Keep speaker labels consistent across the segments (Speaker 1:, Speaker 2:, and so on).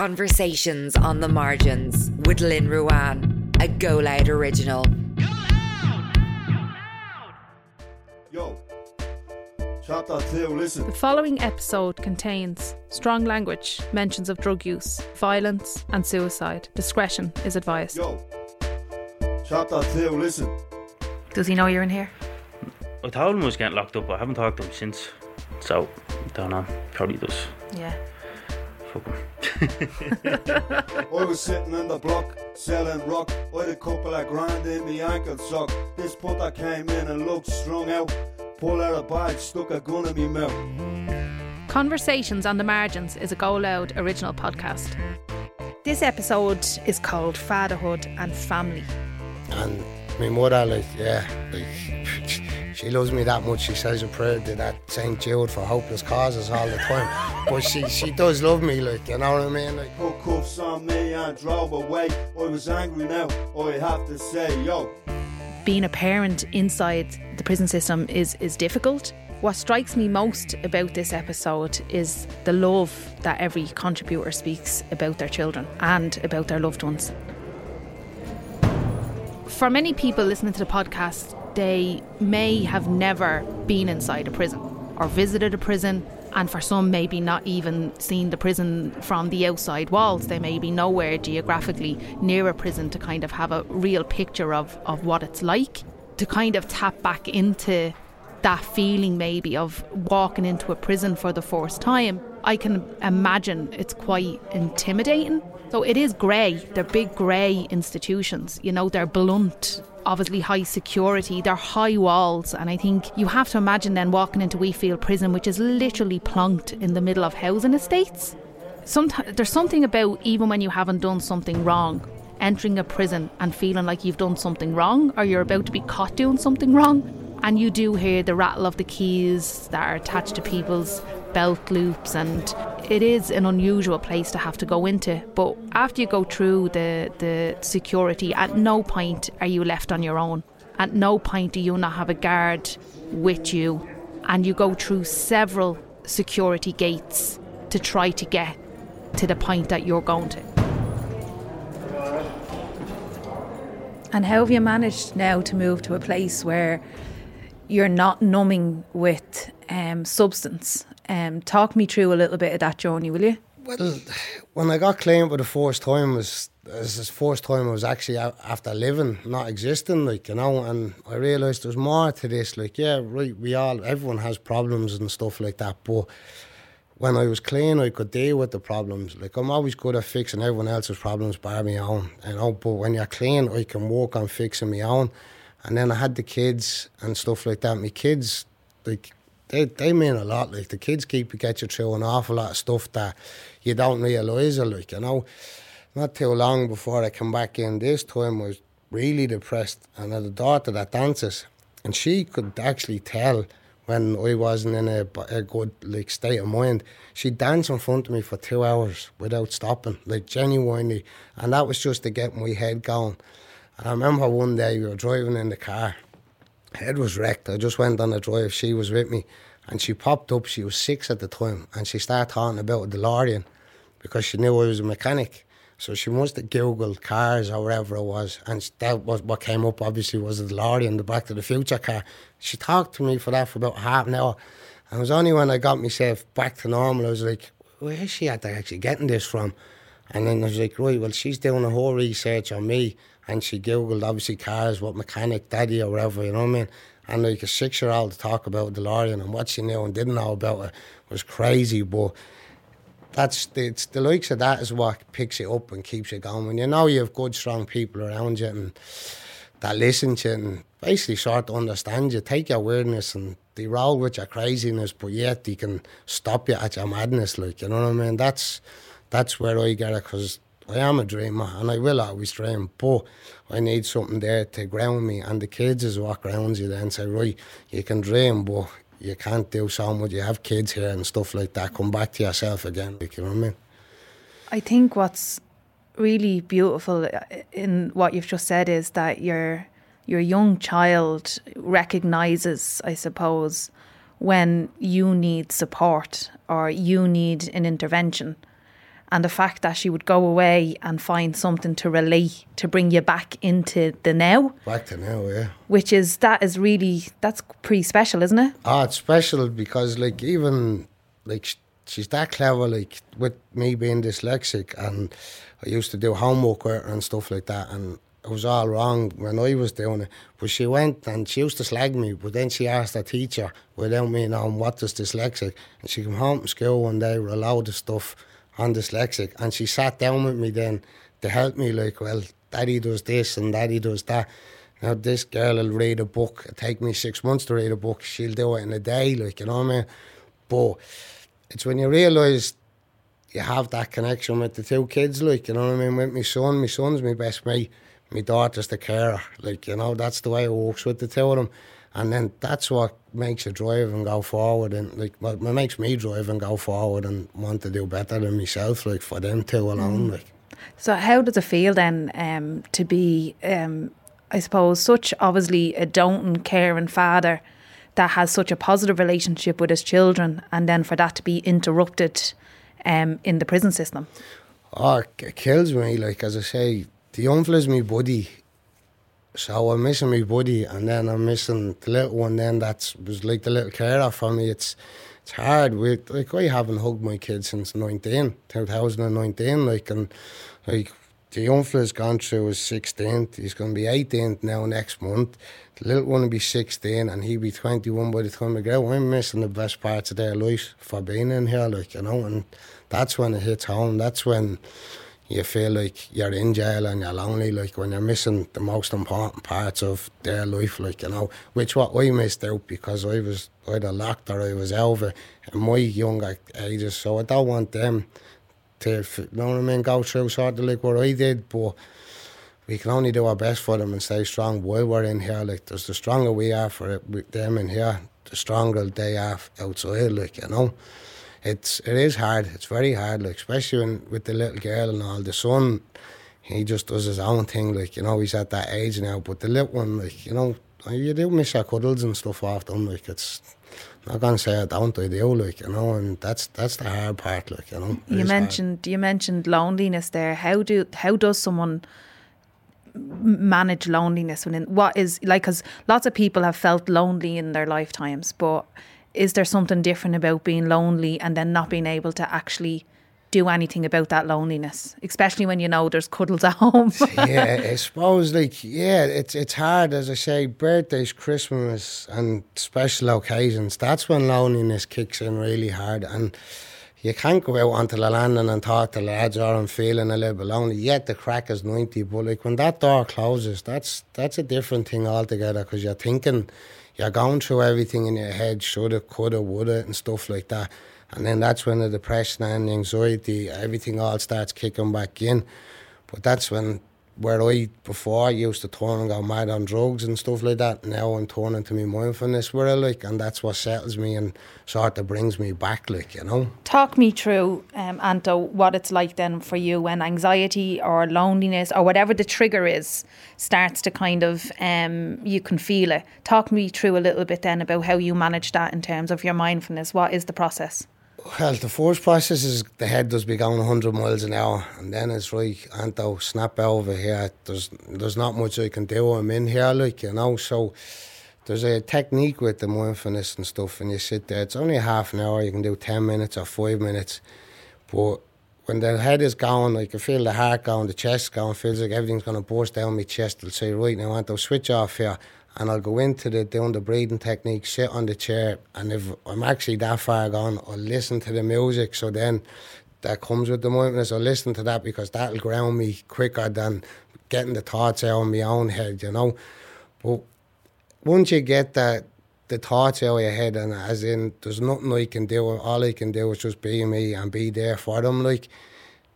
Speaker 1: Conversations on the Margins with Lynn Ruane, a Go Loud original.
Speaker 2: Yo, chapter two, listen.
Speaker 3: The following episode contains strong language, mentions of drug use, violence, and suicide. Discretion is advised.
Speaker 2: Yo, chapter two, listen.
Speaker 3: Does he know you're in here?
Speaker 4: I told him I was getting locked up, but I haven't talked to him since. So, don't know. Probably does.
Speaker 3: Yeah.
Speaker 4: Fuck him.
Speaker 2: I was sitting in the block, selling rock. I had a couple of grand in me ankle sock. This putter came in and looked strung out. Pull out a bag, stuck a gun in me mouth.
Speaker 3: Conversations on the Margins is a Go Loud original podcast. This episode is called Fatherhood and Family.
Speaker 5: And my mother, like, yeah, like, she loves me that much. She says a prayer to that St. Jude for hopeless causes all the time. but she, she does love me, like, you know what I mean? Like,
Speaker 2: Put cuffs on me and drove away. I was angry now, I have to say, yo.
Speaker 3: being a parent inside the prison system is is difficult. What strikes me most about this episode is the love that every contributor speaks about their children and about their loved ones. For many people listening to the podcast, they may have never been inside a prison or visited a prison, and for some, maybe not even seen the prison from the outside walls. They may be nowhere geographically near a prison to kind of have a real picture of, of what it's like, to kind of tap back into that feeling maybe of walking into a prison for the first time. I can imagine it's quite intimidating. So it is grey. They're big grey institutions. You know, they're blunt, obviously high security, they're high walls. And I think you have to imagine then walking into Wheatfield Prison, which is literally plonked in the middle of housing estates. Sometimes there's something about even when you haven't done something wrong, entering a prison and feeling like you've done something wrong or you're about to be caught doing something wrong. And you do hear the rattle of the keys that are attached to people's belt loops, and it is an unusual place to have to go into. But after you go through the, the security, at no point are you left on your own. At no point do you not have a guard with you, and you go through several security gates to try to get to the point that you're going to. And how have you managed now to move to a place where you're not numbing with um, substance? Um, talk me through a little bit of that journey, will you?
Speaker 5: well, when I got clean for the first time, was was the first time I was actually after living, not existing, like, you know, and I realised there's more to this. Like, yeah, right, we all, everyone has problems and stuff like that, but when I was clean, I could deal with the problems. Like I'm always good at fixing everyone else's problems by my own, you know. But when you're clean, I can work on fixing my own. And then I had the kids and stuff like that. My kids, like they they mean a lot. Like the kids keep you get you through an awful lot of stuff that you don't realise. Like you know, not too long before I come back in. This time I was really depressed, and I had a daughter that dances, and she could actually tell when I wasn't in a, a good like state of mind. She'd dance in front of me for two hours without stopping, like genuinely, and that was just to get my head going. And I remember one day we were driving in the car, head was wrecked. I just went on a drive. She was with me, and she popped up. She was six at the time, and she started talking about a DeLorean because she knew I was a mechanic. So she must have googled cars or whatever it was, and that was what came up. Obviously, was the DeLorean, the Back to the Future car. She talked to me for that for about half an hour, and it was only when I got myself back to normal I was like, "Where is she at? Actually getting this from?" And then I was like, "Right, well, she's doing a whole research on me." And she googled obviously cars, what mechanic daddy or whatever, you know what I mean? And like a six year old to talk about DeLorean and what she knew and didn't know about it was crazy. But that's the, it's the likes of that is what picks you up and keeps you going. When you know you have good, strong people around you and that listen to you and basically start to understand you, take your weirdness and they roll with your craziness, but yet they can stop you at your madness, like, you know what I mean? That's that's where I get it because I am a dreamer and I will always dream, but I need something there to ground me. And the kids is what grounds you then. Say, right, you can dream, but you can't do so much. You have kids here and stuff like that. Come back to yourself again. Like, you know what I mean?
Speaker 3: I think what's really beautiful in what you've just said is that your your young child recognizes, I suppose, when you need support or you need an intervention and the fact that she would go away and find something to relate to bring you back into the now
Speaker 5: Back to now, yeah.
Speaker 3: which is that is really that's pretty special isn't it
Speaker 5: Ah, it's special because like even like she's that clever. Like with me being dyslexic, and I used to do homework with her and stuff like that, and it was all wrong when I was doing it. But she went and she used to slag me, but then she asked her teacher without me knowing what is dyslexic, and she came home from school one day with a load of stuff on er dyslexic, and she sat down with me then to help me. Like, well, Daddy does this and Daddy er does that. Now this girl will read a book. It'll take me six months to read a book. She'll do it in a day, like you know what I mean. But it's when you realise you have that connection with the two kids, like you know what I mean. With my son, my son's my best mate. My daughter's the carer, like you know. That's the way it works with the two of them, and then that's what makes you drive and go forward, and like what what makes me drive and go forward and want to do better than myself, like for them two alone, like.
Speaker 3: So how does it feel then um, to be, um, I suppose, such obviously a don't doting, caring father that has such a positive relationship with his children, and then for that to be interrupted um, in the prison system?
Speaker 5: Oh, it kills me. Like as I say, the young fella's my buddy. So I'm missing my buddy, and then I'm missing the little one. Then that's was like the little carer for me. It's it's hard. We like I haven't hugged my kid since 19, 2019. Like and like the young fella's gone through his 16th. He's going to be 18th now next month. The little one will be 16, and he'll be 21 by the time I go. I'm missing the best parts of their life for being in here, like you know, and that's when it hits home. That's when you feel like you're er in jail and you're er lonely, like when you're missing the most important parts of their life, like you know, which what I missed out because I was either locked or I was over in my younger ages. So I don't want them to, you know what I mean, go through sort of like what I did, but we can only do our best for them and stay strong while we're in here. Like, there's the stronger we are for it, with them in here, the stronger they are outside, like, you know it's it is hard. It's very hard, like especially when with the little girl and all. The son, he just does his own thing, like you know. He's at that age now, but the little one, like you know, you do miss your cuddles and stuff off them. Like it's I'm not gonna say I don't, I do, like you know, and that's that's the hard part, like you know. It
Speaker 3: You
Speaker 5: is hard.
Speaker 3: mentioned you mentioned loneliness there. How do how does someone manage loneliness within what is like? Because lots of people have felt lonely in their lifetimes, but is there something different about being lonely and then not being able to actually do anything about that loneliness, especially when you know there's cuddles at home?
Speaker 5: yeah, I suppose like yeah, it's it's hard as I say, birthdays, Christmas and special occasions, that's when loneliness kicks in really hard and you can't go out onto the landing and talk to the lads or I'm feeling a little bit lonely. Yet the crack is 90, but like when that door closes, that's that's a different thing altogether because you're thinking, you're going through everything in your head, shoulda, coulda, woulda, and stuff like that. And then that's when the depression and the anxiety, everything all starts kicking back in. But that's when, where I before I used to turn and go mad on drugs and stuff like that, now I'm turning to me mindfulness I like, and that's what settles me and sort of brings me back, like, you know.
Speaker 3: Talk me through, um, Anto, what it's like then for you when anxiety or loneliness or whatever the trigger is starts to kind of, um, you can feel it. Talk me through a little bit then about how you manage that in terms of your mindfulness. What is the process?
Speaker 5: Well, the first process is the head does be going 100 miles an hour, and then it's right, Anto, snap over here. There's there's not much I can do. I'm in here, like, you know, so there's a technique with the mindfulness and stuff, and you sit there. It's only half an hour. You can do 10 minutes or five minutes, but when the head is going, I can feel the heart going, the chest going, feels like everything's going to burst down my chest. I'll say, right now, Anto, switch off here. And I'll go into the doing the breathing technique, sit on the chair, and if I'm actually that far gone, I'll listen to the music. So then that comes with the mindfulness. I'll listen to that because that'll ground me quicker than getting the thoughts out of my own head, you know. But once you get that the thoughts out of your head and as in there's nothing I can do, all I can do is just be me and be there for them, like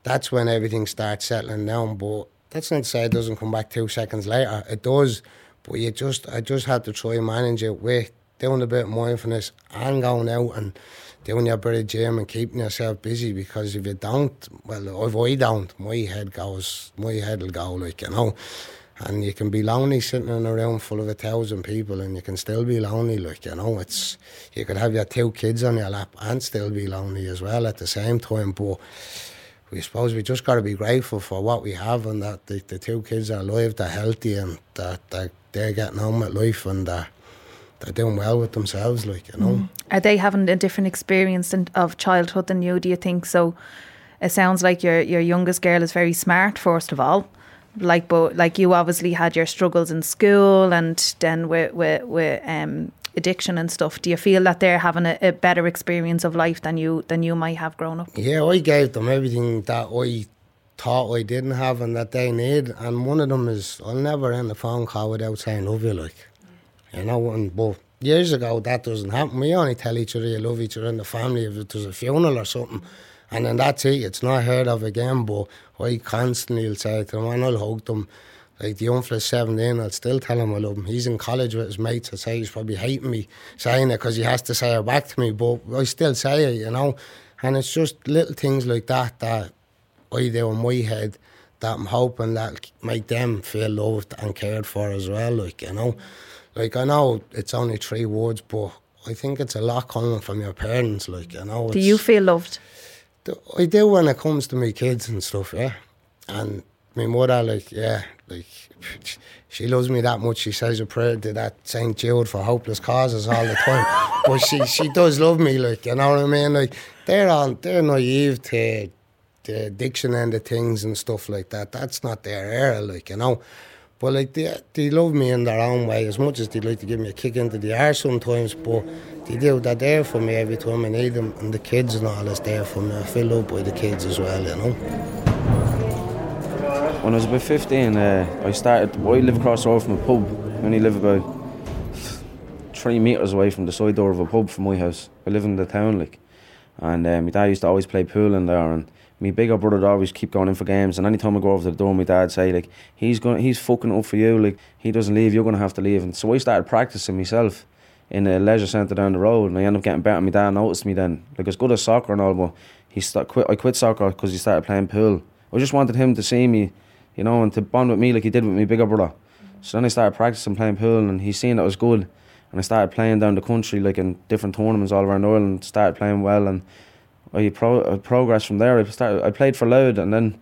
Speaker 5: that's when everything starts settling down. But that's not to say it doesn't come back two seconds later. It does, but you just I just have to try and manage it with doing a bit of mindfulness and going out and doing your bit of gym and keeping yourself busy because if you don't, well, if I don't, my head goes, my head will go like you know. And you can be lonely sitting in a room full of a thousand people and you can still be lonely, like, you know, it's, you could have your two kids on your lap and still be lonely as well at the same time, but we suppose we just got to be grateful for what we have and that the, the two kids are alive, they're healthy, and that they're, they're getting on with life and they're, they're doing well with themselves, like you know.
Speaker 3: Are they having a different experience in, of childhood than you? Do you think so? It sounds like your your youngest girl is very smart. First of all, like but like you obviously had your struggles in school and then with with, with um, addiction and stuff. Do you feel that they're having a, a better experience of life than you than you might have grown up?
Speaker 5: Yeah, I gave them everything that I thought I didn't have and that they need. And one of them is I'll never end a phone call without saying love you, like. You know, and but years ago that doesn't happen. We only tell each other you love each other in the family if there's a funeral or something. And then that's it, it's not heard of again. But I constantly will say to them, and I'll hug them. Like the young fella's 17, I'll still tell him I love him. He's in college with his mates. I say he's probably hating me saying it because he has to say it back to me, but I still say it, you know. And it's just little things like that that I do in my head that I'm hoping that make them feel loved and cared for as well, like, you know. Like, I know it's only three words, but I think it's a lot coming from your parents, like, you know.
Speaker 3: Do you feel loved?
Speaker 5: I do when it comes to my kids and stuff, yeah. And my mother, like, yeah, like, she loves me that much. She says a prayer to that St. Jude for hopeless causes all the time. but she, she does love me, like, you know what I mean? Like, they're all, they're naive to the addiction end of things and stuff like that. That's not their era, like, you know. But, like, they, they love me in their own way as much as they like to give me a kick into the arse sometimes. But they do, they're there for me every time I need them. And the kids and all is there for me. I feel loved by the kids as well, you know.
Speaker 6: When I was about 15, uh, I started. I live across the road from a pub. I only live about three metres away from the side door of a pub from my house. I live in the town, like. And uh, my dad used to always play pool in there, and my bigger brother would always keep going in for games. And anytime I go over to the door, my dad would say like, "He's going, he's fucking up for you. Like he doesn't leave, you're gonna have to leave." And so I started practicing myself in a leisure centre down the road, and I ended up getting better. My dad noticed me then, like I was good at soccer and all, but he st- quit. I quit soccer because he started playing pool. I just wanted him to see me, you know, and to bond with me like he did with my bigger brother. So then I started practicing playing pool, and he seen that was good, and I started playing down the country, like in different tournaments all around Ireland. Started playing well, and I pro- progressed from there. I started. I played for Louth, and then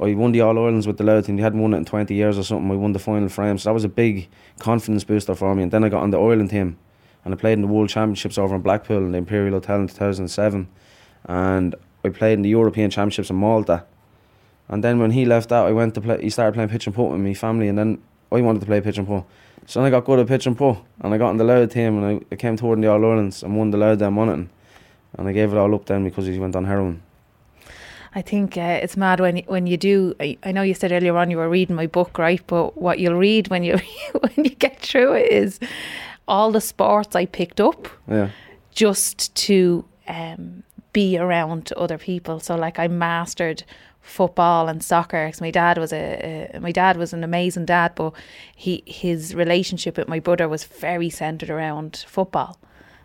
Speaker 6: I won the All Irelands with the Louth team. They hadn't won it in twenty years or something. I won the final frame, so that was a big confidence booster for me. And then I got on the Ireland team, and I played in the World Championships over in Blackpool in the Imperial Hotel in two thousand seven, and I played in the European Championships in Malta. And then when he left out, I went to play. He started playing pitch and putt with me family, and then I wanted to play pitch and putt. So then I got good at pitch and putt, and I got in the Louth team, and I, I came toward the All Irelands and won the Louth then won it, and I gave it all up then because he went on heroin.
Speaker 3: I think uh, it's mad when you, when you do. I, I know you said earlier on you were reading my book, right? But what you'll read when you when you get through it is all the sports I picked up
Speaker 6: Yeah,
Speaker 3: just to um, be around other people. So like I mastered football and soccer. 'cause my dad was a, a my dad was an amazing dad, but he his relationship with my brother was very centered around football.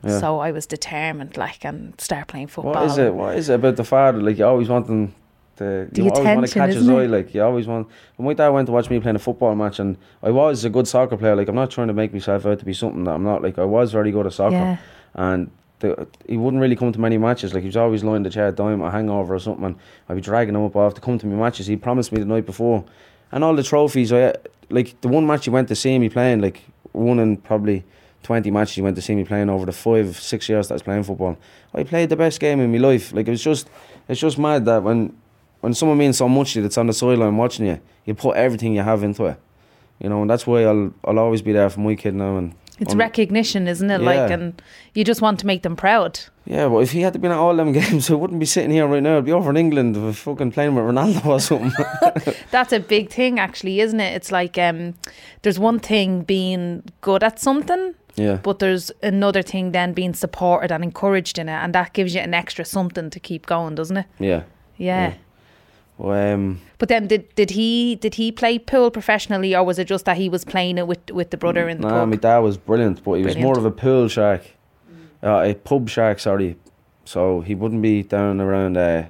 Speaker 6: Yeah.
Speaker 3: So I was determined, like, and start playing football.
Speaker 6: what is it? What is it about the father? Like you always want them to.
Speaker 3: The
Speaker 6: you always want to catch his eye. Like you always want. When my dad went to watch me playing a football match, and I was a good soccer player. Like I'm not trying to make myself out to be something that I'm not. Like I was very good at soccer.
Speaker 3: Yeah.
Speaker 6: and the, he wouldn't really come to many matches. Like he was always lying in the chair down a hangover or something, and I'd be dragging him up off to come to my matches. He promised me the night before, and all the trophies. I like the one match he went to see me playing, like one in probably twenty matches he went to see me playing over the five six years that I was playing football. I played the best game in my life. Like it was just, it's just mad that when when someone means so much to you that's on the sideline watching you, you put everything you have into it. You know, and that's why I'll I'll always be there for my kid now and.
Speaker 3: It's recognition, isn't it? Like, and you just want to make them proud.
Speaker 6: Yeah, well, if he had to been at all them games, I wouldn't be sitting here right now. I'd be over in England with fucking playing with Ronaldo or something.
Speaker 3: That's a big thing, actually, isn't it? It's like um, there's one thing being good at something,
Speaker 6: yeah.
Speaker 3: but there's another thing then being supported and encouraged in it, and that gives you an extra something to keep going, doesn't it?
Speaker 6: Yeah.
Speaker 3: Yeah.
Speaker 6: Yeah. Um,
Speaker 3: But then, did did he did he play pool professionally, or was it just that he was playing it with with the brother in the
Speaker 6: nah,
Speaker 3: pub?
Speaker 6: my dad was brilliant, but he was more of a pool shark. Uh, a pub shark, sorry. So he wouldn't be down around uh,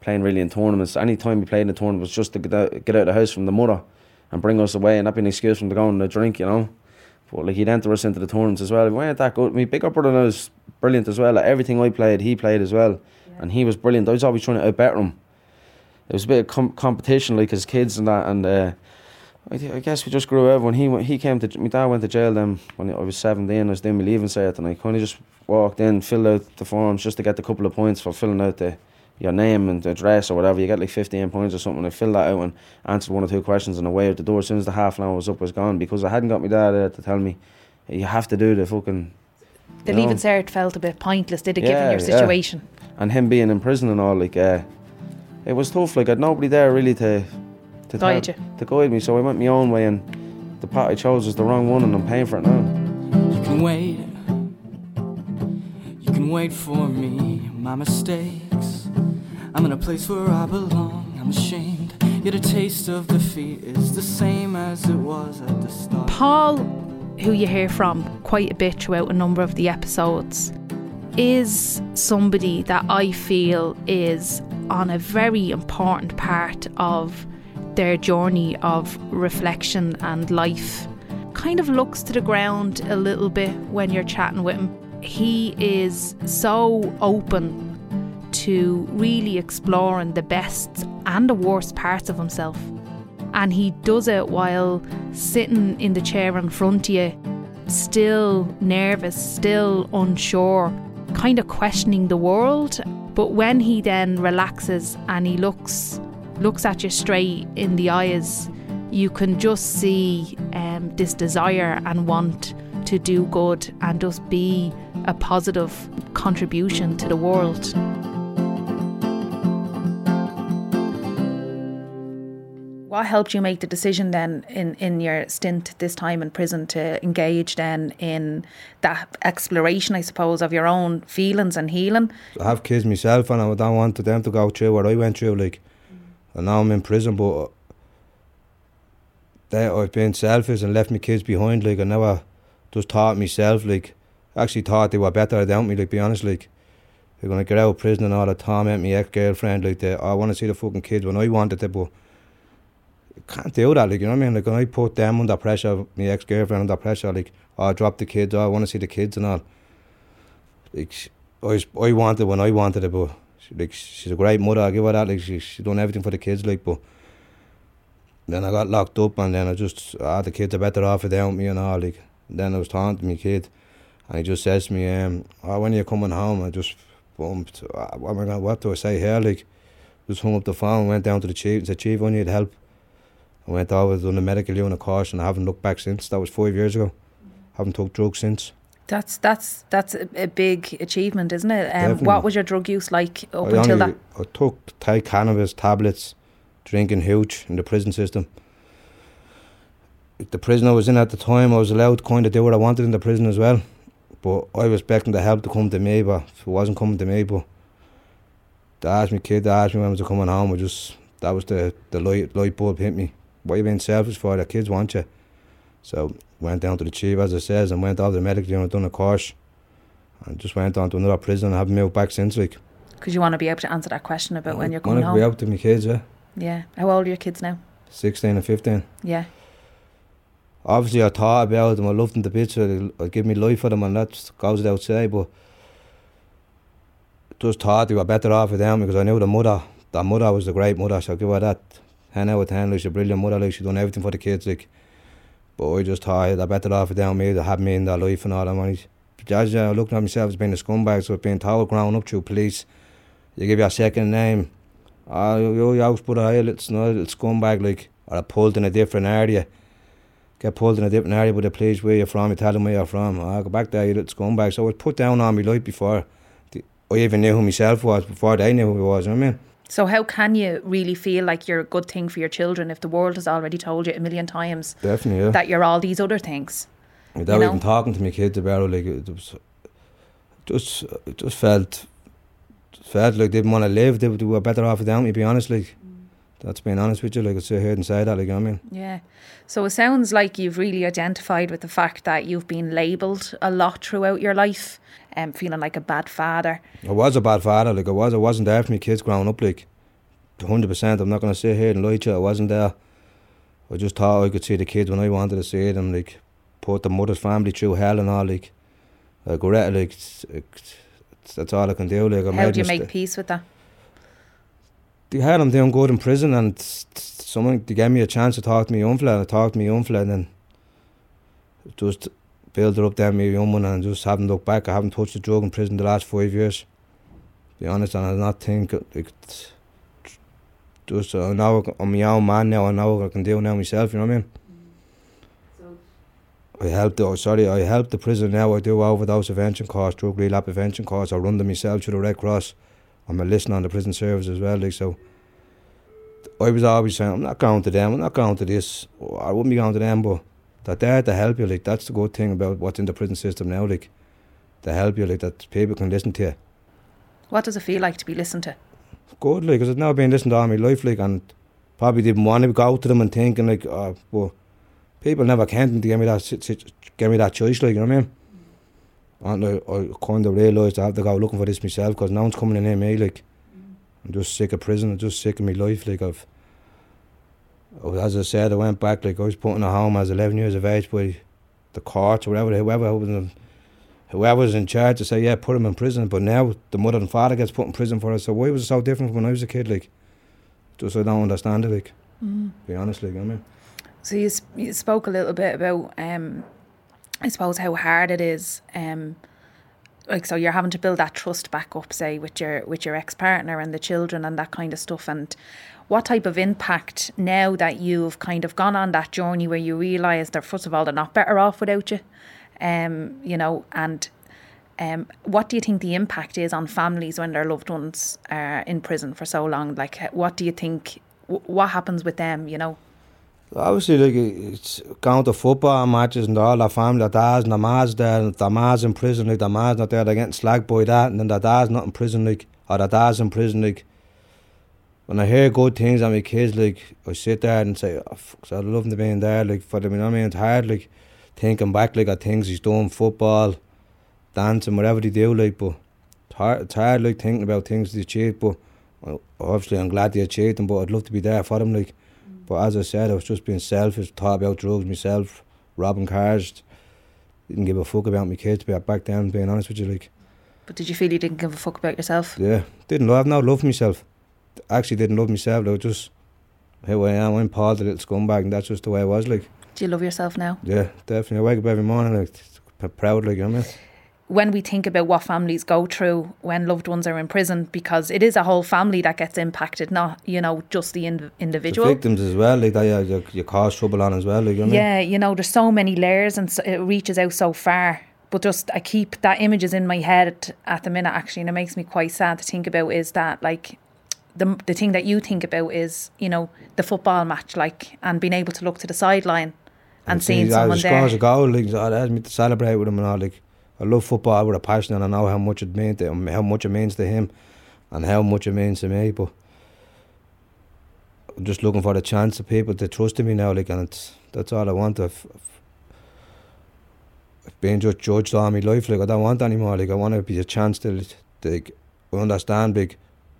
Speaker 6: playing really in tournaments. Any time he played in a tournament was just to get out, get out of the house from the mother and bring us away and not be an excuse for him to go and a drink, you know. But like he'd enter us into the tournaments as well. We weren't that good. My bigger brother was brilliant as well. Like, everything I played, he played as well. And he was brilliant. I was always trying to out better him. It was a bit of com- competition, like as kids and that, and uh, I, th- I guess we just grew up. When he went, he came to my dad went to jail then when I was seventeen. I was doing my leaving cert, and I kind of just walked in, filled out the forms just to get the couple of points for filling out the your name and address or whatever. You get like fifteen points or something. I filled that out and answered one or two questions, and away out the door. As soon as the half an hour was up, was gone because I hadn't got my dad there to tell me you have to do the fucking.
Speaker 3: The
Speaker 6: know.
Speaker 3: leaving cert felt a bit pointless, did it,
Speaker 6: Yeah,
Speaker 3: given your
Speaker 6: yeah.
Speaker 3: situation?
Speaker 6: and him being in prison and all, like, uh, it was tough. Like, I'd nobody there really to to
Speaker 3: Guide
Speaker 6: tell-
Speaker 3: you.
Speaker 6: to guide me. So I went my own way, and the path I chose was the wrong one, and I'm paying for it now.
Speaker 7: You can wait. You can wait for me, my mistakes. I'm in a place where I belong. I'm ashamed. Yet a taste of defeat is the same as it was at the start.
Speaker 3: Paul, who you hear from quite a bit throughout a number of the episodes, is somebody that I feel is on a very important part of their journey of reflection and life. Kind of looks to the ground a little bit when you're chatting with him. He is so open to really exploring the best and the worst parts of himself and he does it while sitting in the chair in front of you, still nervous, still unsure, kind of questioning the world. But when he then relaxes and he looks looks at you straight in the eyes, you can just see um, this desire and want to do good and just be a positive contribution to the world. What helped you make the decision then in, in your stint this time in prison to engage then in that exploration, I suppose, of your own feelings and healing?
Speaker 8: I have kids myself and I don't want them to go through what I went through like and now I'm in prison but they, I've been selfish and left my kids behind like I never just taught myself like actually thought they were better without me like be honest like they're gonna get out of prison and all the torment my ex-girlfriend like they, I want to see the fucking kids when I wanted it but can't do that like you know what I mean like when I put them under pressure my ex-girlfriend under pressure like oh, I drop the kids oh, I want to see the kids and all like I, was, I wanted when I wanted it, but she, like she's a great mother. I give her that. Like she she done everything for the kids. Like, but then I got locked up, and then I just ah the kids are better off without me and all. Like then I was talking to my kid, and he just says to me, um, oh, when are you coming home? I just bumped. ah, What am I gonna, What do I say here? Like, just hung up the phone, went down to the chief, and said, Chief, I need help. I went over, done the medical unit course, and I haven't looked back since. That was five years ago. Haven't took drugs since.
Speaker 3: That's that's that's a, a big achievement, isn't it? Um, what was your drug use like up
Speaker 8: I
Speaker 3: until
Speaker 8: only,
Speaker 3: that?
Speaker 8: I took Thai cannabis tablets, drinking huge in the prison system. The prison I was in at the time, I was allowed to kind of do what I wanted in the prison as well. But I was expecting the help to come to me, but if it wasn't coming to me, but they asked me, kid, they asked me when I was coming home, I just, that was the, the light, light bulb hit me. What are you being selfish for? The kids want you. So went down to the chief, as I says, and went over the medical unit, done a course, and just went on to another prison and haven't moved back since, like.
Speaker 3: Because you want to be able to answer that question about when you're
Speaker 8: I
Speaker 3: coming
Speaker 8: wanna be able to my kids, yeah.
Speaker 3: Yeah. How old are your kids now?
Speaker 8: 16 and 15.
Speaker 3: Yeah.
Speaker 8: Obviously, I thought about them. I loved them to bits. so I'd uh, give me life for them, and that goes without say. But just thought they were better off with them because I knew the mother. The mother was a great mother, so I give her that. 10 out of 10, like, she's a brilliant mother. Like, she done everything for the kids. Like, but I just thought they're better off without me. They had me in their life and all that money. As uh, looking at myself as being a scumbag, so been told growing up through police. You give you a second name. Oh, you, you house put a little, little scumbag, like, or pulled in a different area get pulled in a different area by the police where you're from, you tell them where you're from. I go back there, you little scumbag. So I was put down on me life before I even knew who myself was, before they knew who he was, you know what I mean?
Speaker 3: So how can you really feel like you're a good thing for your children if the world has already told you a million times
Speaker 8: Definitely, yeah.
Speaker 3: that you're all these other things?
Speaker 8: Without
Speaker 3: you know?
Speaker 8: even talking to my kids about it, like, it was, just, it just felt, felt like they didn't want to live. They, were better off without me, be honest, like. Mm. That's being honest with you, like, I sit here and say that, like, you know I mean?
Speaker 3: Yeah. So it sounds like you've really identified with the fact that you've been labelled a lot throughout your life, um, feeling like a bad father.
Speaker 8: I was a bad father, like I was. I wasn't there for my kids growing up, like hundred percent. I'm not gonna sit here and lie to you. I wasn't there. I just thought I could see the kids when I wanted to see them, like put the mother's family through hell and all, like. I regret it, like it's, it's, that's all I can do. Like I
Speaker 3: How do you make peace with that?
Speaker 8: they had him doing good in prison, and someone they gave me a chance to talk to me and I talked to me fella, and then just build it up there, me young one, and just haven't looked back. I haven't touched a drug in prison the last five years. To be honest, and I not think like just uh, now I'm my own man now. I know what I can do now myself. You know what I mean? I help the, oh, sorry, I help the prison now. I do overdose prevention course, drug relapse prevention course. I run them myself through the Red Cross. I'm a listener on the prison service as well. Like so, I was always saying, I'm not going to them. I'm not going to this. I wouldn't be going to them, but they're there to help you. Like that's the good thing about what's in the prison system now. Like to help you, like that people can listen to you.
Speaker 3: What does it feel like to be listened to?
Speaker 8: Good, like, because I've never been listened to all my life, like, and probably didn't want to go out to them and thinking like, oh, well, people never came to give me that, give me that choice, like, you know what I mean? And I, I kind of realised I have to go looking for this myself because no one's coming in here me, like, I'm just sick of prison, I'm just sick of my life, like, I've, as I said, I went back, like, I was put in a home as 11 years of age by the courts or whatever, whoever was in, whoever was in charge to say, yeah, put him in prison, but now the mother and father gets put in prison for it, so why was it so different when I was a kid, like, just I don't understand it, like,
Speaker 3: Mm.
Speaker 8: be honest, like, I mean?
Speaker 3: So you, s- you spoke a little bit about, um, I suppose, how hard it is. Um, like so, you're having to build that trust back up, say, with your with your ex partner and the children and that kind of stuff. And what type of impact now that you've kind of gone on that journey where you realise they're first of all they're not better off without you, um, you know, and um, what do you think the impact is on families when their loved ones are in prison for so long? Like, what do you think? wh- What happens with them? You know.
Speaker 8: Obviously, like it's going to football matches and all their family, their dads ma's there, and their ma's in prison, like their ma's not there, they're getting slagged by that, and then their dad's not in prison, like, or their dad's in prison, like. When I hear good things on my kids, like, I sit there and say, oh, fuck, I'd love be in there, like, for them, you know what I mean? It's hard, like, thinking back, like, at things he's doing, football, dancing, whatever they do, like, but it's hard, it's hard, like, thinking about things they achieved, but well, obviously I'm glad they achieved them, but I'd love to be there for them, like. But as I said, I was just being selfish, thought about drugs myself, robbing cars. Didn't give a fuck about my kids but back then, being honest with you. Like,
Speaker 3: But did you feel you didn't give a fuck about yourself?
Speaker 8: yeah, didn't love, no love for myself. Actually, didn't love myself. I was just who I am. I'm Paul, the little scumbag, and that's just the way I was. Like,
Speaker 3: Do you love yourself now?
Speaker 8: yeah, definitely. I wake up every morning like proud, like you know what I mean.
Speaker 3: When we think about what families go through when loved ones are in prison, because it is a whole family that gets impacted, not you know just the
Speaker 8: The
Speaker 3: individual.
Speaker 8: victims as well, like that, you, you, cause trouble on as well. Like, you know what I mean?
Speaker 3: Yeah, you know, there's so many layers and so, it reaches out so far. But just I keep that images in my head at the minute actually, and it makes me quite sad to think about is that like the the thing that you think about is you know the football match like and being able to look to the sideline and, seeing
Speaker 8: see,
Speaker 3: someone
Speaker 8: as
Speaker 3: there.
Speaker 8: scores a goal, like oh, that's me to celebrate with him and all. Like I love football with a passion, and I know how much it means to him, how much it means to him, and how much it means to me. But I'm just looking for the chance of people to trust in me now. Like, and it's that's all I want. I've, I've, I've been just judged all my life. Like I don't want anymore. Like I want to be a chance to, to like, understand. Like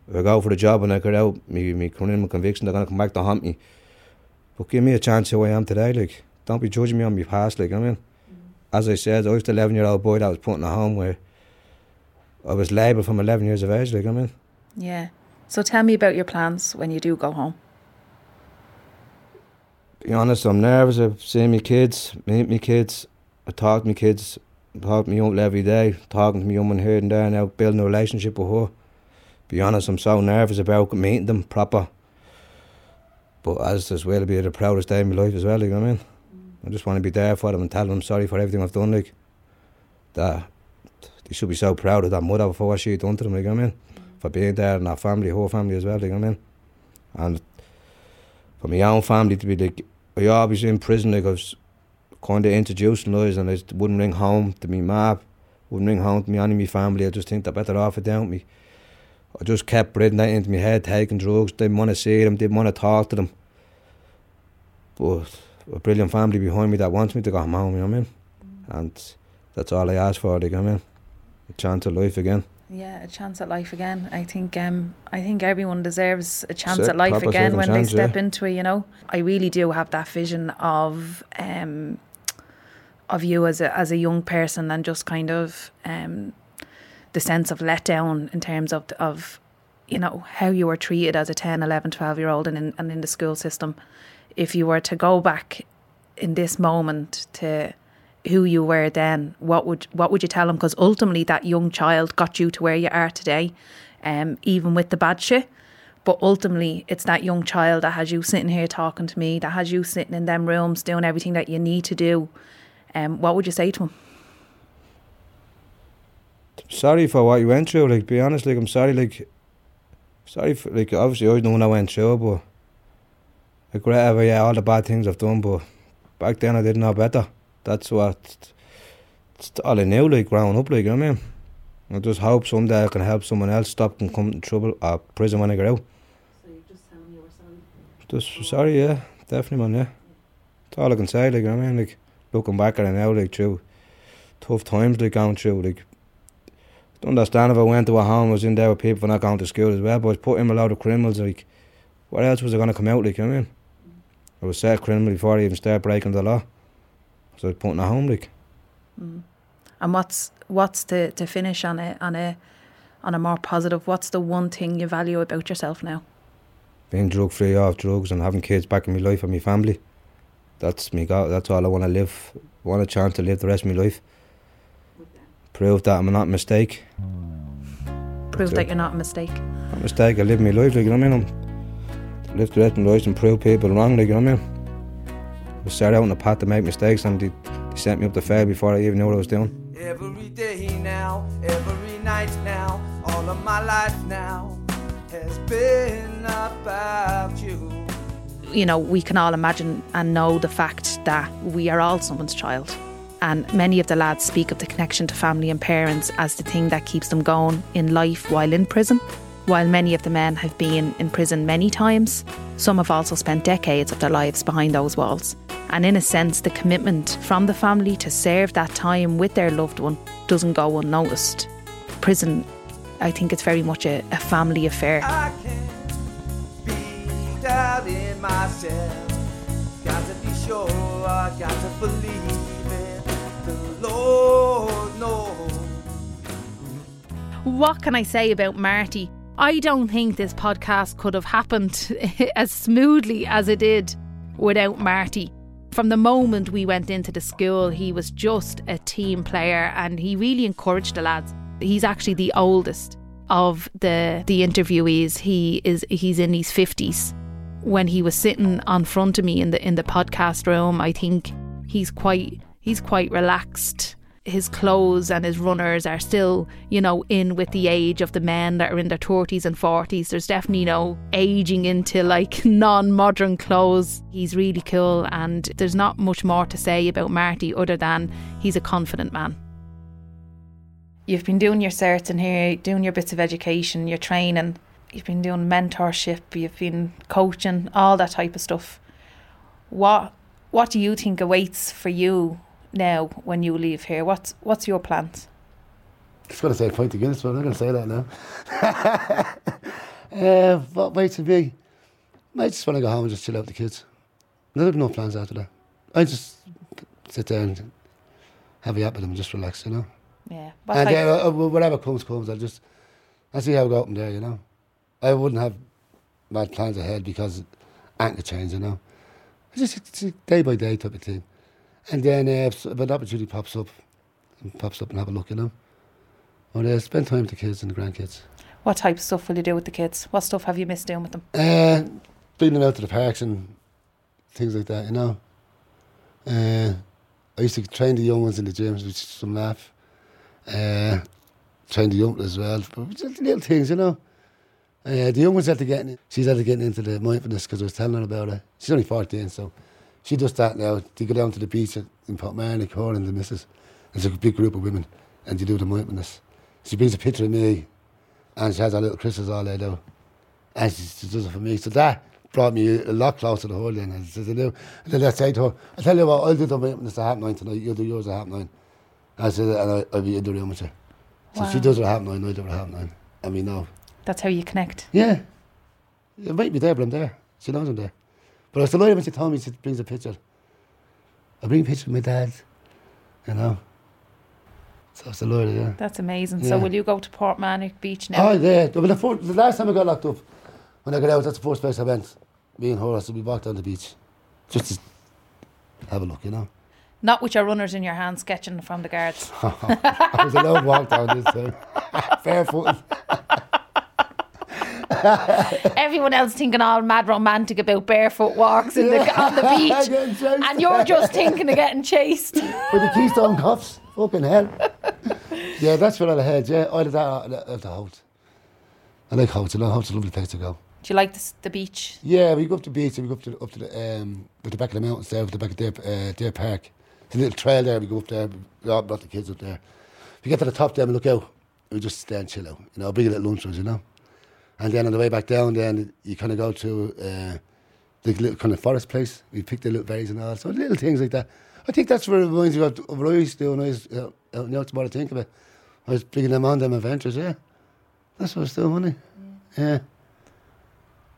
Speaker 8: if I go for the job and I get out, me me criminal conviction, they're gonna come back to haunt me. But give me a chance who I am today. Like don't be judging me on my past. Like I mean, mm. as I said, I was the eleven year old boy that was put in a home where I was labelled from eleven years of age. Like I mean,
Speaker 3: Yeah. So tell me about your plans when you do go home.
Speaker 8: be honest, I'm nervous of seeing my kids, meet my kids. I talk to my kids, talk to my uncle every day, talking to my woman here and there now, building a relationship with her. Be honest, I'm so nervous about meeting them proper. But as as well, it'll be the proudest day of my life as well, you know what I mean? I just want to be there for them and tell them I'm sorry for everything I've done, like, that they should be so proud of that mother for what she done to them, you know what I mean? For being there and our family, whole family as well, you know what I mean? And for my own family to be like, I always in prison, like I was kind of introducing lies and I wouldn't ring home to me ma, wouldn't ring home to me any of my family. I just think they're better off without me. I just kept breathing that into my head, taking drugs, didn't want to see them, didn't want to talk to them. But a brilliant family behind me that wants me to go home, you know what I mean? And that's all I ask for, you know what I mean? A chance at life again.
Speaker 3: Yeah, a chance at life again. I think um I think everyone deserves a chance at life again when
Speaker 8: chance,
Speaker 3: they step
Speaker 8: yeah.
Speaker 3: into it, you know. I really do have that vision of um of you as a as a young person and just kind of um the sense of letdown in terms of of you know, how you were treated as a 10, 11, 12 year old and in, and in the school system, if you were to go back in this moment to who you were then, what would what would you tell them? Because ultimately, that young child got you to where you are today, um, even with the bad shit. But ultimately, it's that young child that has you sitting here talking to me, that has you sitting in them rooms doing everything that you need to do. Um, what would you say to him?
Speaker 8: Sorry for what you went through. Like, be honest, like I'm sorry. Like, sorry for like obviously I know what I went through, but like whatever, yeah, all the bad things I've done. But back then I didn't know better. That's what. It's all I knew, like growing up, like you know what I mean. I just hope someday I can help someone else stop them coming to trouble or prison when I get out.
Speaker 3: So you're just telling you were sorry.
Speaker 8: Just sorry, yeah, definitely, man. Yeah, that's all I can say. Like you know what I mean, like looking back at it now, like through tough times, like going through, like don't understand if I went to a home, I was in there with people for not going to school as well, but I was put in a lot of criminals, like, what else was I going to come out like, you know I mean? I was set criminal before I even started breaking the law. So I was put in a home, like.
Speaker 3: Mm. And what's what's to, to finish on a on a on a more positive? What's the one thing you value about yourself now?
Speaker 8: Being drug free off drugs and having kids back in my life and my family. That's me. God, that's all I want to live. I want a chance to live the rest of my life. Prove that I'm not a mistake.
Speaker 3: Prove that you're not a mistake.
Speaker 8: Not a mistake. I live my life, like you know what I mean. I'm, live the rest of my life and prove people wrong, like you know what I mean. I started out on the path to make mistakes and they, they sent me up the fair before I even knew what I was doing.
Speaker 7: Every day now, every night now, all of my life now has been about you.
Speaker 3: you know, we can all imagine and know the fact that we are all someone's child. And many of the lads speak of the connection to family and parents as the thing that keeps them going in life while in prison. While many of the men have been in prison many times, some have also spent decades of their lives behind those walls. And in a sense, the commitment from the family to serve that time with their loved one doesn't go unnoticed. Prison, I think it's very much a, a family affair.
Speaker 7: Myself. Got to be sure, got to believe
Speaker 3: What can I say about Marty? I don't think this podcast could have happened as smoothly as it did without Marty. From the moment we went into the school, he was just a team player and he really encouraged the lads. He's actually the oldest of the the interviewees. He is he's in his 50s. When he was sitting on front of me in the in the podcast room, I think he's quite he's quite relaxed his clothes and his runners are still, you know, in with the age of the men that are in their 30s and 40s. There's definitely no aging into like non modern clothes. He's really cool, and there's not much more to say about Marty other than he's a confident man. You've been doing your certs in here, doing your bits of education, your training, you've been doing mentorship, you've been coaching, all that type of stuff. What what do you think awaits for you now when you leave here? What's what's your plans?
Speaker 9: Just to say a point Guinness, but I'm not going to say that now. uh, what waits to be? I just want to go home and just chill out with the kids. I have no plans after that. I just sit there and have a yap with them and just relax, you know.
Speaker 3: Yeah. What
Speaker 9: and
Speaker 3: type-
Speaker 9: then uh, whatever comes, comes. I'll just, I'll see how we go up from there, you know. I wouldn't have mad plans ahead because ain't to change, you know. It's just it's a day by day type of thing. And then uh, if, if an opportunity pops up, pops up and have a look, you know. Or uh, spend time with the kids and the grandkids.
Speaker 3: what type of stuff will you do with the kids? What stuff have you missed doing with them?
Speaker 9: Uh, bringing them out to the parks and things like that, you know. Uh, I used to train the young ones in the gyms, which is some laugh. Uh, train the young ones as well, but just little things, you know. Uh, the young ones had to get in, she's had to get into the mindfulness because I was telling her about it. She's only 14, so she does that now. They go down to the beach in Portmarnock, her and the missus. There's a big group of women, and they do the mindfulness. She brings a picture of me, and she has her little crystals all laid out and she, she does it for me. So that brought me a lot closer to her then. And, says, and then I say to her, I tell you what, I'll do the witness at half nine tonight, you'll do yours at half nine. I said, and I, I'll be in the room with you. So she
Speaker 3: Wow.
Speaker 9: does it at half nine, I do it at half nine. And we know.
Speaker 3: That's how you connect.
Speaker 9: Yeah. It might be there, but I'm there. She knows I'm there. But I was delighted when she told me she brings a picture. I bring a picture of my dad, you know. So it's a lawyer, yeah.
Speaker 3: That's amazing.
Speaker 9: Yeah.
Speaker 3: So will you go to Portmarnock Beach now?
Speaker 9: Oh, yeah. Well, the, first, the last time I got locked up, when I got out, that's the first place I went. Me and Horace, we walked down the beach. Just to have a look, you know.
Speaker 3: Not with your runners in your hand sketching from the guards.
Speaker 9: I was allowed to walk down this time. Uh, barefoot.
Speaker 3: Everyone else thinking all mad romantic about barefoot walks in the, on the beach. And you're just thinking of getting chased.
Speaker 9: With the Keystone Cops. Fucking hell. yeah, that's what I had, yeah. I did that at at the Howth. I like Howth, know, Howth's a lovely place to go.
Speaker 3: Do you like the, the beach?
Speaker 9: Yeah, we go up to the beach and we go up to, up to the, um, at the back of the mountains there, at the back of Dare, uh, Park. There's a little trail there, we go up there, we all brought the kids up there. If you get to the top there and look out, we just stay and chill out, you know, a big little lunch runs, you know. And then on the way back down, then you kind of go to uh, the little kind of forest place. We pick the little berries and all, so little things like that. I think that's where it reminds me of what I used to do when I was uh, out in the out to think about. I was bringing them on them adventures, yeah. That's what I was doing, wasn't it? Yeah.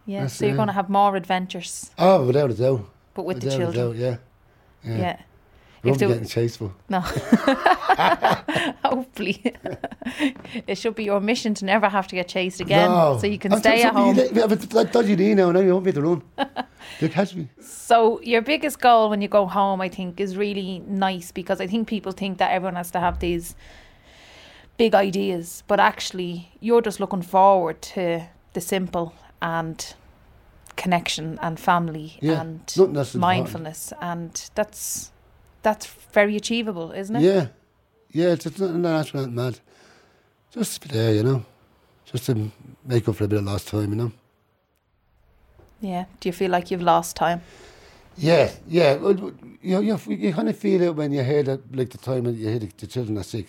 Speaker 3: Yeah,
Speaker 9: That's
Speaker 3: so you're going to have more adventures,
Speaker 9: Oh, without a doubt.
Speaker 3: but with the
Speaker 9: Without a
Speaker 3: children.
Speaker 9: doubt, yeah. Yeah.
Speaker 3: Yeah. If they-
Speaker 9: getting chased for.
Speaker 3: No. Hopefully. it should be your mission to never have to get chased again.
Speaker 9: No.
Speaker 3: So you can
Speaker 9: I'll
Speaker 3: stay at home.
Speaker 9: you, you have a like, dodgy knee now, now you won't be able to run. You'll catch me.
Speaker 3: So your biggest goal when you go home, I think, is really nice because I think people think that everyone has to have these big ideas, but actually you're just looking forward to the simple and connection and family
Speaker 9: Yeah,
Speaker 3: and
Speaker 9: is important.
Speaker 3: mindfulness and that's that's very achievable, isn't it?
Speaker 9: Yeah. Yeah, it's, it's not, actually not mad. Just be there, you know. Just to make up for a bit of lost time, you know.
Speaker 3: Yeah. Do you feel like you've lost time?
Speaker 9: Yeah, yeah. You, you, you kind of feel it when you hear that, like the time when you hear the, the children are sick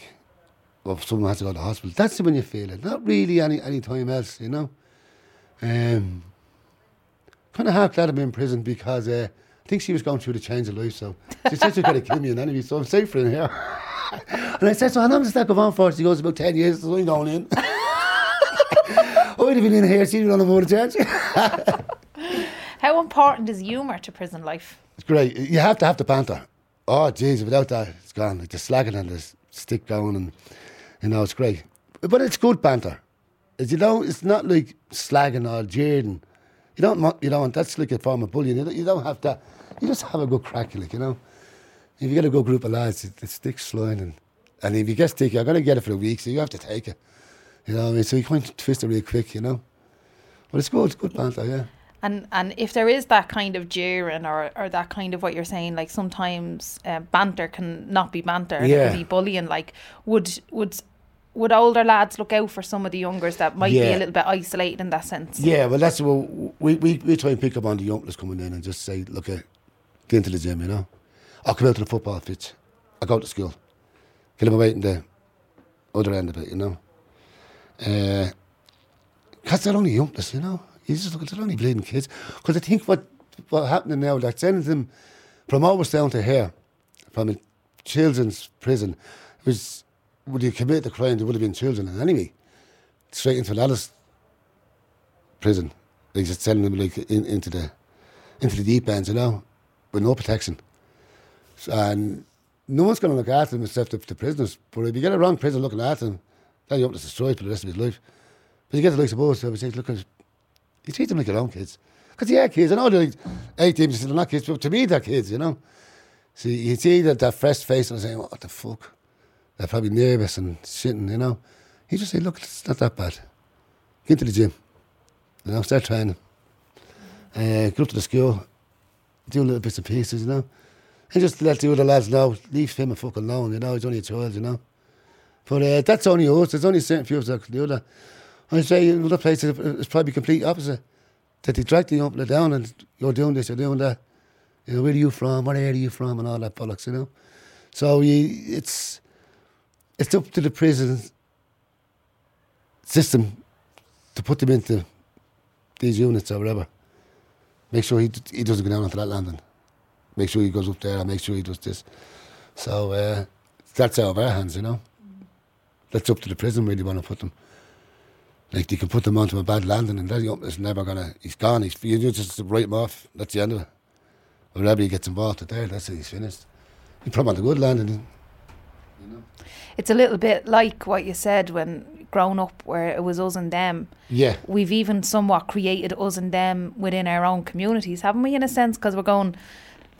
Speaker 9: or someone has to go to hospital. That's when you feel it. Not really any, any time else, you know. Um, kind of half glad I'm in prison because uh, think she was going through the change of life, so she said she's going to kill me in anyway, so I'm safer in here. and I said, so how long does that go on for? She goes, about 10 years, so I'm going in. I would have been in here, she'd run a more chance.
Speaker 3: How important is humour to prison life?
Speaker 9: It's great. You have to have the banter. Oh, jeez, without that, it's gone. Like the slagging and the stick going, and you know, it's great. But it's good banter. It's, you know, it's not like slagging or jeering. You don't, want- you don't. That's like a form of bullying. You don't, you don't have that. You just have a good crack, like you know. If you get a good group of lads, the stick's flying, and and if you get sticky, you're gonna get it for a week, so you have to take it. You know what I mean? So you can't twist it real quick, you know. But it's good. It's good banter, yeah.
Speaker 3: And and if there is that kind of jeering or, or that kind of what you're saying, like sometimes uh, banter can not be banter, and it can be bullying. Like would would would older lads look out for some of the youngers that might be a little bit isolated in that sense?
Speaker 9: Yeah, well, that's what we, we, we try and pick up on the youngsters coming in and just say, look, uh, get into the gym, you know. I'll come out to the football pitch. I go to school. Get them away in the other end of it, you know. Uh, because they're only youngsters, you know. You just look at they're only bleeding kids. Because I think what what happening now, like sending them from almost down to here, from a children's prison, was would you commit the crime, there would have been children anyway. Straight into an adult prison. Like just sending them like in, into the into the deep end, you know, with no protection. And no one's going to look after them except the, the prisoners. But if you get a wrong prisoner looking after them, then you're up to destroyed for the rest of his life. But you get the likes of us, we say, look, you treat them like your own kids. Because they are kids. I know they're like 18, they're not kids, but to me, they're kids, you know. So you see that, that fresh face and saying, what the fuck? They're probably nervous and shitting, you know. You just say, look, it's not that bad. Get into the gym. You know, start training. Uh, go up to the school, do little bits and pieces, you know. And just let the other lads know, leave him a fucking alone, you know, he's only a child, you know. But uh, that's only us, there's only certain few of us do that. I'd say in other places it's probably complete opposite. That they drag the and down and you're doing this, you're doing that. You know, where are you from, what area are you from and all that bollocks, you know. So you, it's it's up to the prison system to put them into these units or whatever. Make sure he he doesn't go down onto that landing. Make sure he goes up there and make sure he does this. So uh, that's out of our hands, you know. That's up to the prison really want to put them. Like they can put them onto a bad landing and that is never gonna. He's gone. He's you just write him off. That's the end of it. Whenever he gets involved there, that's it. He's finished. Put him on the good landing.
Speaker 3: It's a little bit like what you said when grown up, where it was us and them.
Speaker 9: Yeah.
Speaker 3: We've even somewhat created us and them within our own communities, haven't we? In a sense, because we're going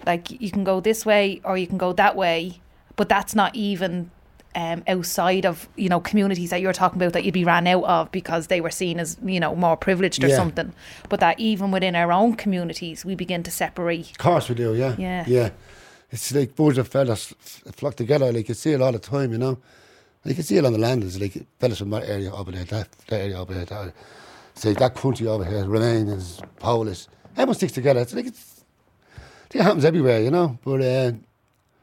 Speaker 3: like you can go this way or you can go that way, but that's not even um, outside of you know communities that you're talking about that you'd be ran out of because they were seen as you know more privileged or
Speaker 9: Yeah.
Speaker 3: something. But that even within our own communities, we begin to separate.
Speaker 9: Of course we do, yeah.
Speaker 3: Yeah.
Speaker 9: Yeah. It's like birds of feathers flock together. Like you see it all the time, you know. You can see it on the land. It's like fellas from that area over there, that, that area over there. That, say that country over here, Romanians, Polish. Everyone sticks together. It's like it's, it happens everywhere, you know. But uh,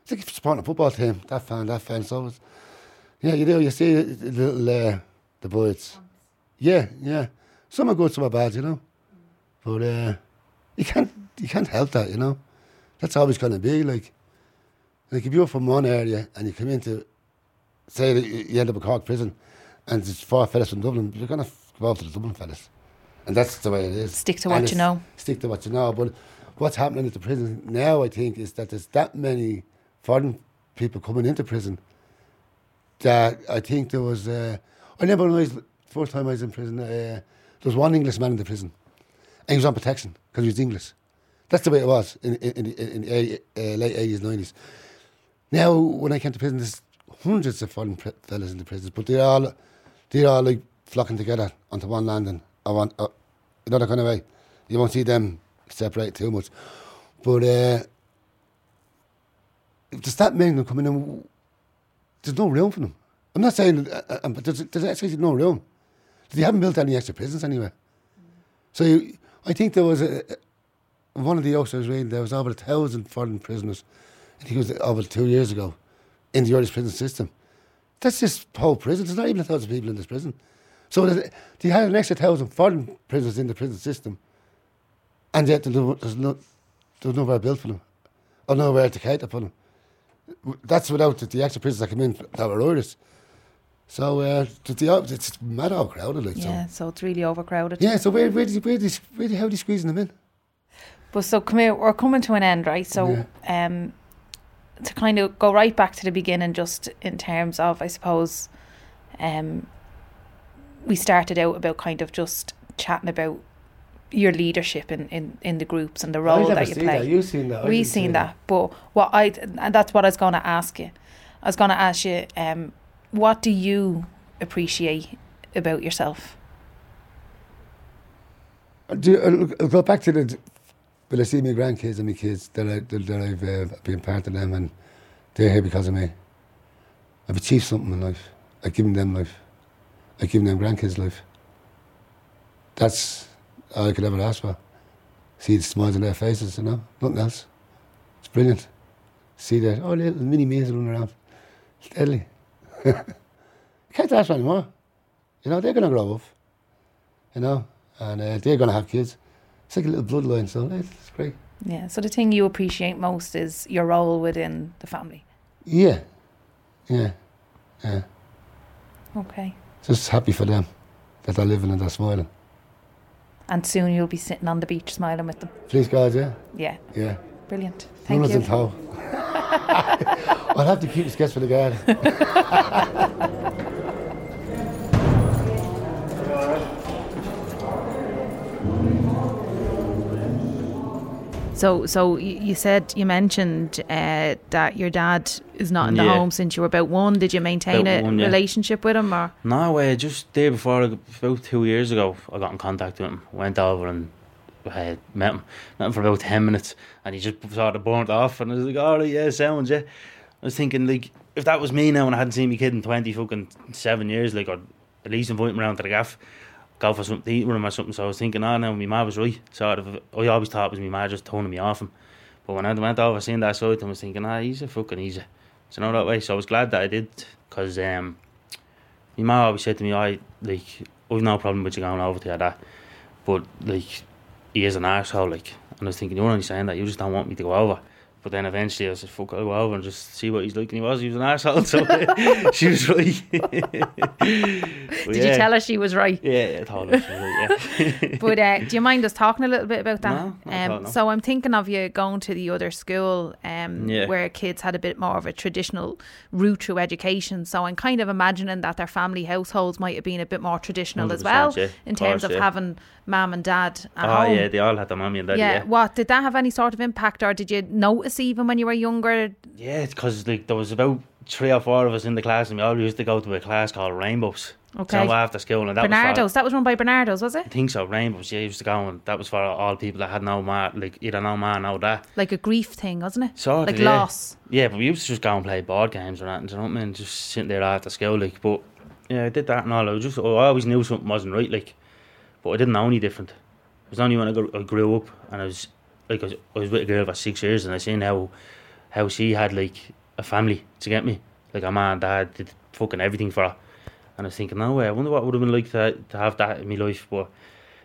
Speaker 9: it's like supporting a football team. That fan, that fan. So it's, yeah, you do. You see the little uh, the birds. Yeah, yeah. Some are good, some are bad, you know. But uh, you can't you can't help that, you know. That's always going to be like, like if you're from one area and you come into, say that you end up in Cork prison, and there's four fellas from Dublin, you're going to go after the Dublin fellas, and that's the way it is.
Speaker 3: Stick to
Speaker 9: And
Speaker 3: what you know.
Speaker 9: Stick to what you know. But what's happening at the prison now, I think, is that there's that many foreign people coming into prison that I think there was. Uh, I remember when I was first time I was in prison. Uh, there was one English man in the prison, and he was on protection because he was English. That's the way it was in in, in, in the uh, late eighties, nineties. Now, when I came to prison, there's hundreds of foreign pre- fellas in the prisons, but they're all they're all like flocking together onto one landing, or one, uh, another kind of way. You won't see them separate too much, but uh, there's that mean them coming in, there's no room for them. I'm not saying, uh, uh, but there's, there's actually no room. They haven't built any extra prisons anywhere. So you, I think there was a, one of the youngsters reading there was over a thousand foreign prisoners. I think it was over two years ago in the Irish prison system. That's this whole prison. There's not even a thousand people in this prison. So they had an extra thousand foreign prisoners in the prison system, and yet there's no, there's no, there's nowhere built for them, or nowhere to cater for them. That's without the, the extra prisoners that come in that were Irish. So uh, the, it's mad overcrowded, like
Speaker 3: Yeah,
Speaker 9: so.
Speaker 3: so it's really overcrowded.
Speaker 9: Yeah, so where where you, where you, where did, how are you squeezing them in?
Speaker 3: But so come here, we're coming to an end, right? So um to kind of go right back to the beginning just in terms of I suppose um we started out about kind of just chatting about your leadership in, in, in the groups and the role that you
Speaker 9: seen
Speaker 3: play.
Speaker 9: that. You've seen that.
Speaker 3: We've seen
Speaker 9: see
Speaker 3: that. But what I and that's what I was gonna ask you. I was gonna ask you, um, what do you appreciate about yourself?
Speaker 9: Do, I'll, I'll go back to the. Will I see my grandkids and my kids that, I, that, I've uh, been part of them and they're here because of me. I've achieved something in life. I've given them life. I've given them grandkids life. That's all I could ever ask for. See the smiles on their faces, you know, nothing else. It's brilliant. See that, oh, little mini me's running around. It's deadly. Can't ask for any more. You know, they're going to grow up, you know, and uh, they're going to have kids. It's like a little bloodline, so it's great.
Speaker 3: Yeah. So the thing you appreciate most is your role within the family.
Speaker 9: Yeah, yeah, yeah.
Speaker 3: Okay.
Speaker 9: Just happy for them that they're living and they're smiling.
Speaker 3: And soon you'll be sitting on the beach smiling with them.
Speaker 9: Please God, yeah,
Speaker 3: Yeah.
Speaker 9: yeah.
Speaker 3: Brilliant. Thank you.
Speaker 9: I'll have to keep the sketch for the garden.
Speaker 3: So, so you said you mentioned uh, that your dad is not in the
Speaker 4: Yeah.
Speaker 3: home since you were about one. Did you maintain
Speaker 4: About
Speaker 3: a
Speaker 4: one, yeah.
Speaker 3: relationship with him, or
Speaker 4: No, uh, just day before, about two years ago, I got in contact with him. Went over and uh, met him. Met him for about 10 minutes. And he just sort of burnt off. And I was like, all right, yeah, sounds, yeah. I was thinking, like, if that was me now and I hadn't seen my kid in 20 fucking seven years, like, I'd at least invite him around to the gaff, go for something to eat with him or something. So I was thinking, oh, no, my ma was right. Sort of, I always thought it was my ma just turning me off him. But when I went over seeing that side, I was thinking, ah, he's a fucking easy. So know that way. So I was glad that I did, because um, my mum always said to me, I like, I've no problem with you going over to your dad, but like, he is an asshole, like. And I was thinking, you're only saying that, you just don't want me to go over. But then eventually I said, fuck, I'll go over and just see what he's like. And he was, he was an arsehole, so she was right.
Speaker 3: Did you tell her she was right?
Speaker 4: Yeah, yeah, I told her she was right, yeah.
Speaker 3: But uh, do you mind us talking a little bit about that?
Speaker 4: No, at all,
Speaker 3: um,
Speaker 4: no.
Speaker 3: So I'm thinking of you going to the other school um,
Speaker 4: Yeah.
Speaker 3: where kids had a bit more of a traditional route through education. So I'm kind of imagining that their family households might have been a bit more traditional as well
Speaker 4: yeah,
Speaker 3: in terms of
Speaker 4: yeah.
Speaker 3: having mum and dad at
Speaker 4: oh,
Speaker 3: home.
Speaker 4: yeah, they all had their mommy and daddy,
Speaker 3: yeah.
Speaker 4: yeah.
Speaker 3: What did that have any sort of impact, or did you notice even when you were younger?
Speaker 4: Yeah, it's because like there was about three or four of us in the class, and we all used to go to a class called Rainbows.
Speaker 3: Okay.
Speaker 4: So after school, and that was
Speaker 3: Barnardo's.
Speaker 4: for,
Speaker 3: That was run by Barnardo's, was it?
Speaker 4: I think so. Rainbows. Yeah, used to go, and that was for all people that had no man, like either no man or that.
Speaker 3: Like a grief thing, wasn't it?
Speaker 4: Sort
Speaker 3: like
Speaker 4: yeah.
Speaker 3: loss.
Speaker 4: Yeah, but we used to just go and play board games or that, do you know what I mean? Just sitting there after school, like. But yeah, I did that and all. I was just, I always knew something wasn't right, like. But I didn't know any different. It was only when I grew up and I was like, I was, I was with a girl for six years, and I seen how, how she had like a family to get me, like a man, dad did fucking everything for her, and I was thinking, no way, I wonder what would have been like to to have that in my life. But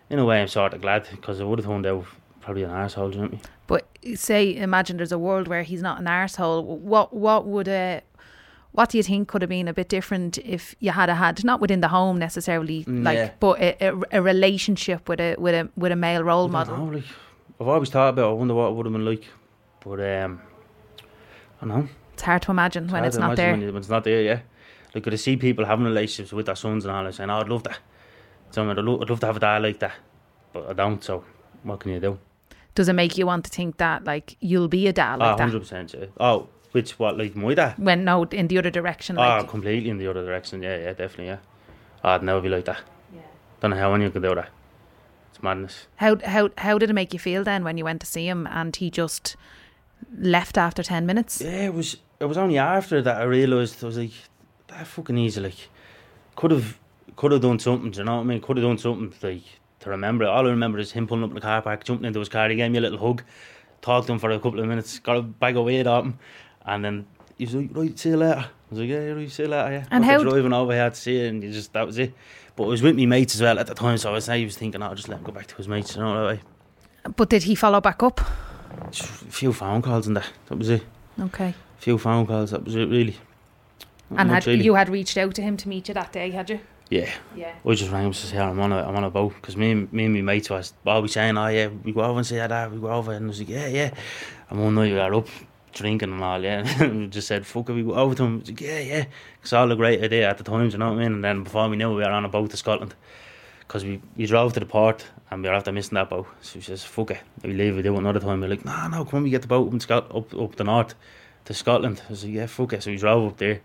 Speaker 4: in a way, I'm sort of glad because I would have turned out probably an arsehole, do you know what I mean?
Speaker 3: But say, imagine there's a world where he's not an arsehole. What what would uh, what do you think could have been a bit different if you had a had not within the home necessarily, like,
Speaker 4: Yeah.
Speaker 3: but a, a, a relationship with a with a with a male role model?
Speaker 4: know, like, I've always thought about. it, I wonder what it would have been like, but um, I don't know.
Speaker 3: It's hard to imagine when it's not there.
Speaker 4: When, you- when it's not there, yeah. Like, could I see people having relationships with their sons and all, and saying, "Oh, I'd love that." So I'd love, I'd love to have a dad like that, but I don't. So what can you do?
Speaker 3: Does it make you want to think that like you'll be a dad like
Speaker 4: oh,
Speaker 3: that?
Speaker 4: 100 percent. Yeah. Oh, which what like my dad?
Speaker 3: When no, in the other direction,
Speaker 4: oh, completely in the other direction. Yeah, yeah, definitely. Yeah. Oh, I'd never be like that. Yeah. Don't know how anyone could do that. It's madness.
Speaker 3: how how how did it make you feel then when you went to see him and he just left after ten minutes?
Speaker 4: Yeah, it was. It was only after that I realised I was like, that fucking easy. Like, could have, could have done something. Do you know what I mean? Could have done something like to remember it. All I remember is him pulling up in the car park, jumping into his car. He gave me a little hug, talked to him for a couple of minutes, got a bag of weight off him, and then he was like, "Right, see you later." I was like, "Yeah, right, see you later." Yeah.
Speaker 3: And
Speaker 4: After
Speaker 3: how-
Speaker 4: driving over here to see it, and you just that was it. But it was with me mates as well at the time, so I was, I was thinking, "I'll just let him go back to his mates." You know that way.
Speaker 3: But did he follow back up?
Speaker 4: Just a few phone calls and that. That was it.
Speaker 3: Okay.
Speaker 4: A few phone calls. That was it, really. Not
Speaker 3: And had
Speaker 4: really.
Speaker 3: you had reached out to him to meet you that day, had you?
Speaker 4: Yeah.
Speaker 3: Yeah.
Speaker 4: I just rang him to say oh, I'm on a, I'm on a boat because me, and- me and my mates was always saying, oh yeah, we go over and see dad, we go over. And I was like, yeah, yeah. And one night we were up drinking and all, yeah. And just said, fuck it, we go over to him. Like, yeah, yeah. It's all a great idea at the time, do you know what I mean? And then before we knew it, we were on a boat to Scotland because we, we drove to the port and we were after missing that boat. So we says, fuck it, we leave, we do it another time. We're like, no, no, come on, we get the boat up, in Scot- up, up the north to Scotland. I was like, yeah, fuck it. So we drove up there,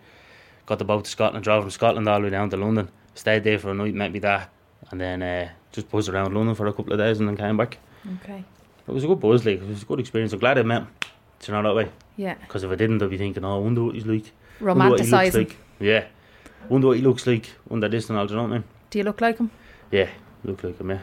Speaker 4: got the boat to Scotland, drove from Scotland all the way down to London, stayed there for a night, met me dad, and then uh, just buzzed around London for a couple of days and then came back.
Speaker 3: Okay.
Speaker 4: It was a good buzz, like, it was a good experience. I'm glad I met him, do you know that way?
Speaker 3: Yeah.
Speaker 4: Because if I didn't, I'd be thinking, oh, I wonder what he's like.
Speaker 3: Romanticising.
Speaker 4: like. Yeah. Wonder what he looks like under this and all, do you know what I mean?
Speaker 3: Do you look like him?
Speaker 4: Yeah, look like him, yeah.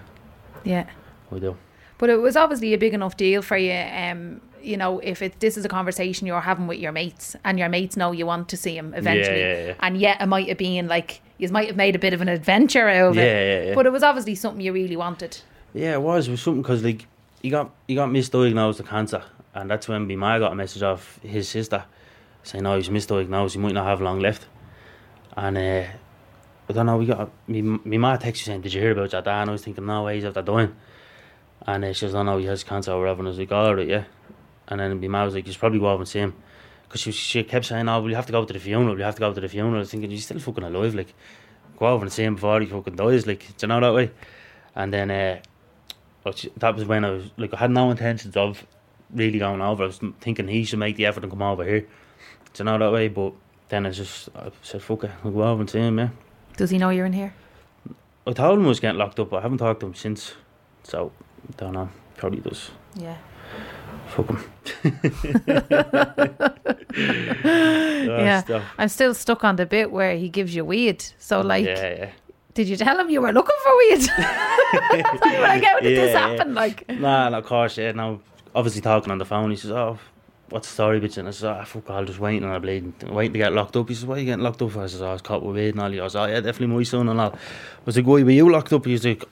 Speaker 3: Yeah.
Speaker 4: I do.
Speaker 3: But it was obviously a big enough deal for you. Um, you know, if it this is a conversation you're having with your mates, and your mates know you want to see him eventually,
Speaker 4: Yeah, yeah, yeah.
Speaker 3: and yet it might have been like you might have made a bit of an adventure out of
Speaker 4: Yeah,
Speaker 3: it.
Speaker 4: yeah, yeah.
Speaker 3: But it was obviously something you really wanted.
Speaker 4: Yeah, it was. It was something because like he got he got misdiagnosed with cancer, and that's when ma got a message off his sister saying, "Oh, he's misdiagnosed. He might not have long left." And uh, I don't know. We got me. My ma texted saying, "Did you hear about that?" And I was thinking, "No way, he's after dying." And uh, she was, "Oh no, he has cancer or whatever." And I was like, "All right, yeah." And then ma was like, "You should probably go over and see him," because she she kept saying, "Oh, you have to go to the funeral. You have to go to the funeral." I was thinking, "He's still fucking alive. Like, go over and see him before he fucking dies. Like, do you know that way?" And then. Uh, that was when I was like I had no intentions of really going over. I was thinking he should make the effort and come over here. Do you know that way? But then I just I said fuck it, I'll go over and see him. Yeah,
Speaker 3: Does he know you're in here?
Speaker 4: I told him I was getting locked up. but I haven't talked to him since, so don't know. Probably does.
Speaker 3: Yeah.
Speaker 4: Fuck him.
Speaker 3: yeah.
Speaker 4: stuff.
Speaker 3: I'm still stuck on the bit where he gives you weed. So like,
Speaker 4: yeah, yeah.
Speaker 3: did you tell him you were looking for weed? like, how did this
Speaker 4: Yeah,
Speaker 3: happen? Like,
Speaker 4: Nah, no, of course, yeah. Now, obviously talking on the phone, he says, "Oh, what's the story, bitch?" And I says, "Oh, fuck, all, just waiting on a bleeding, waiting to get locked up." He says, "Why are you getting locked up?" for?" I says, "Oh, I was caught with weed and all." He goes, "Oh, yeah, definitely my son and all." I was like, "Why were you locked up?" He's like,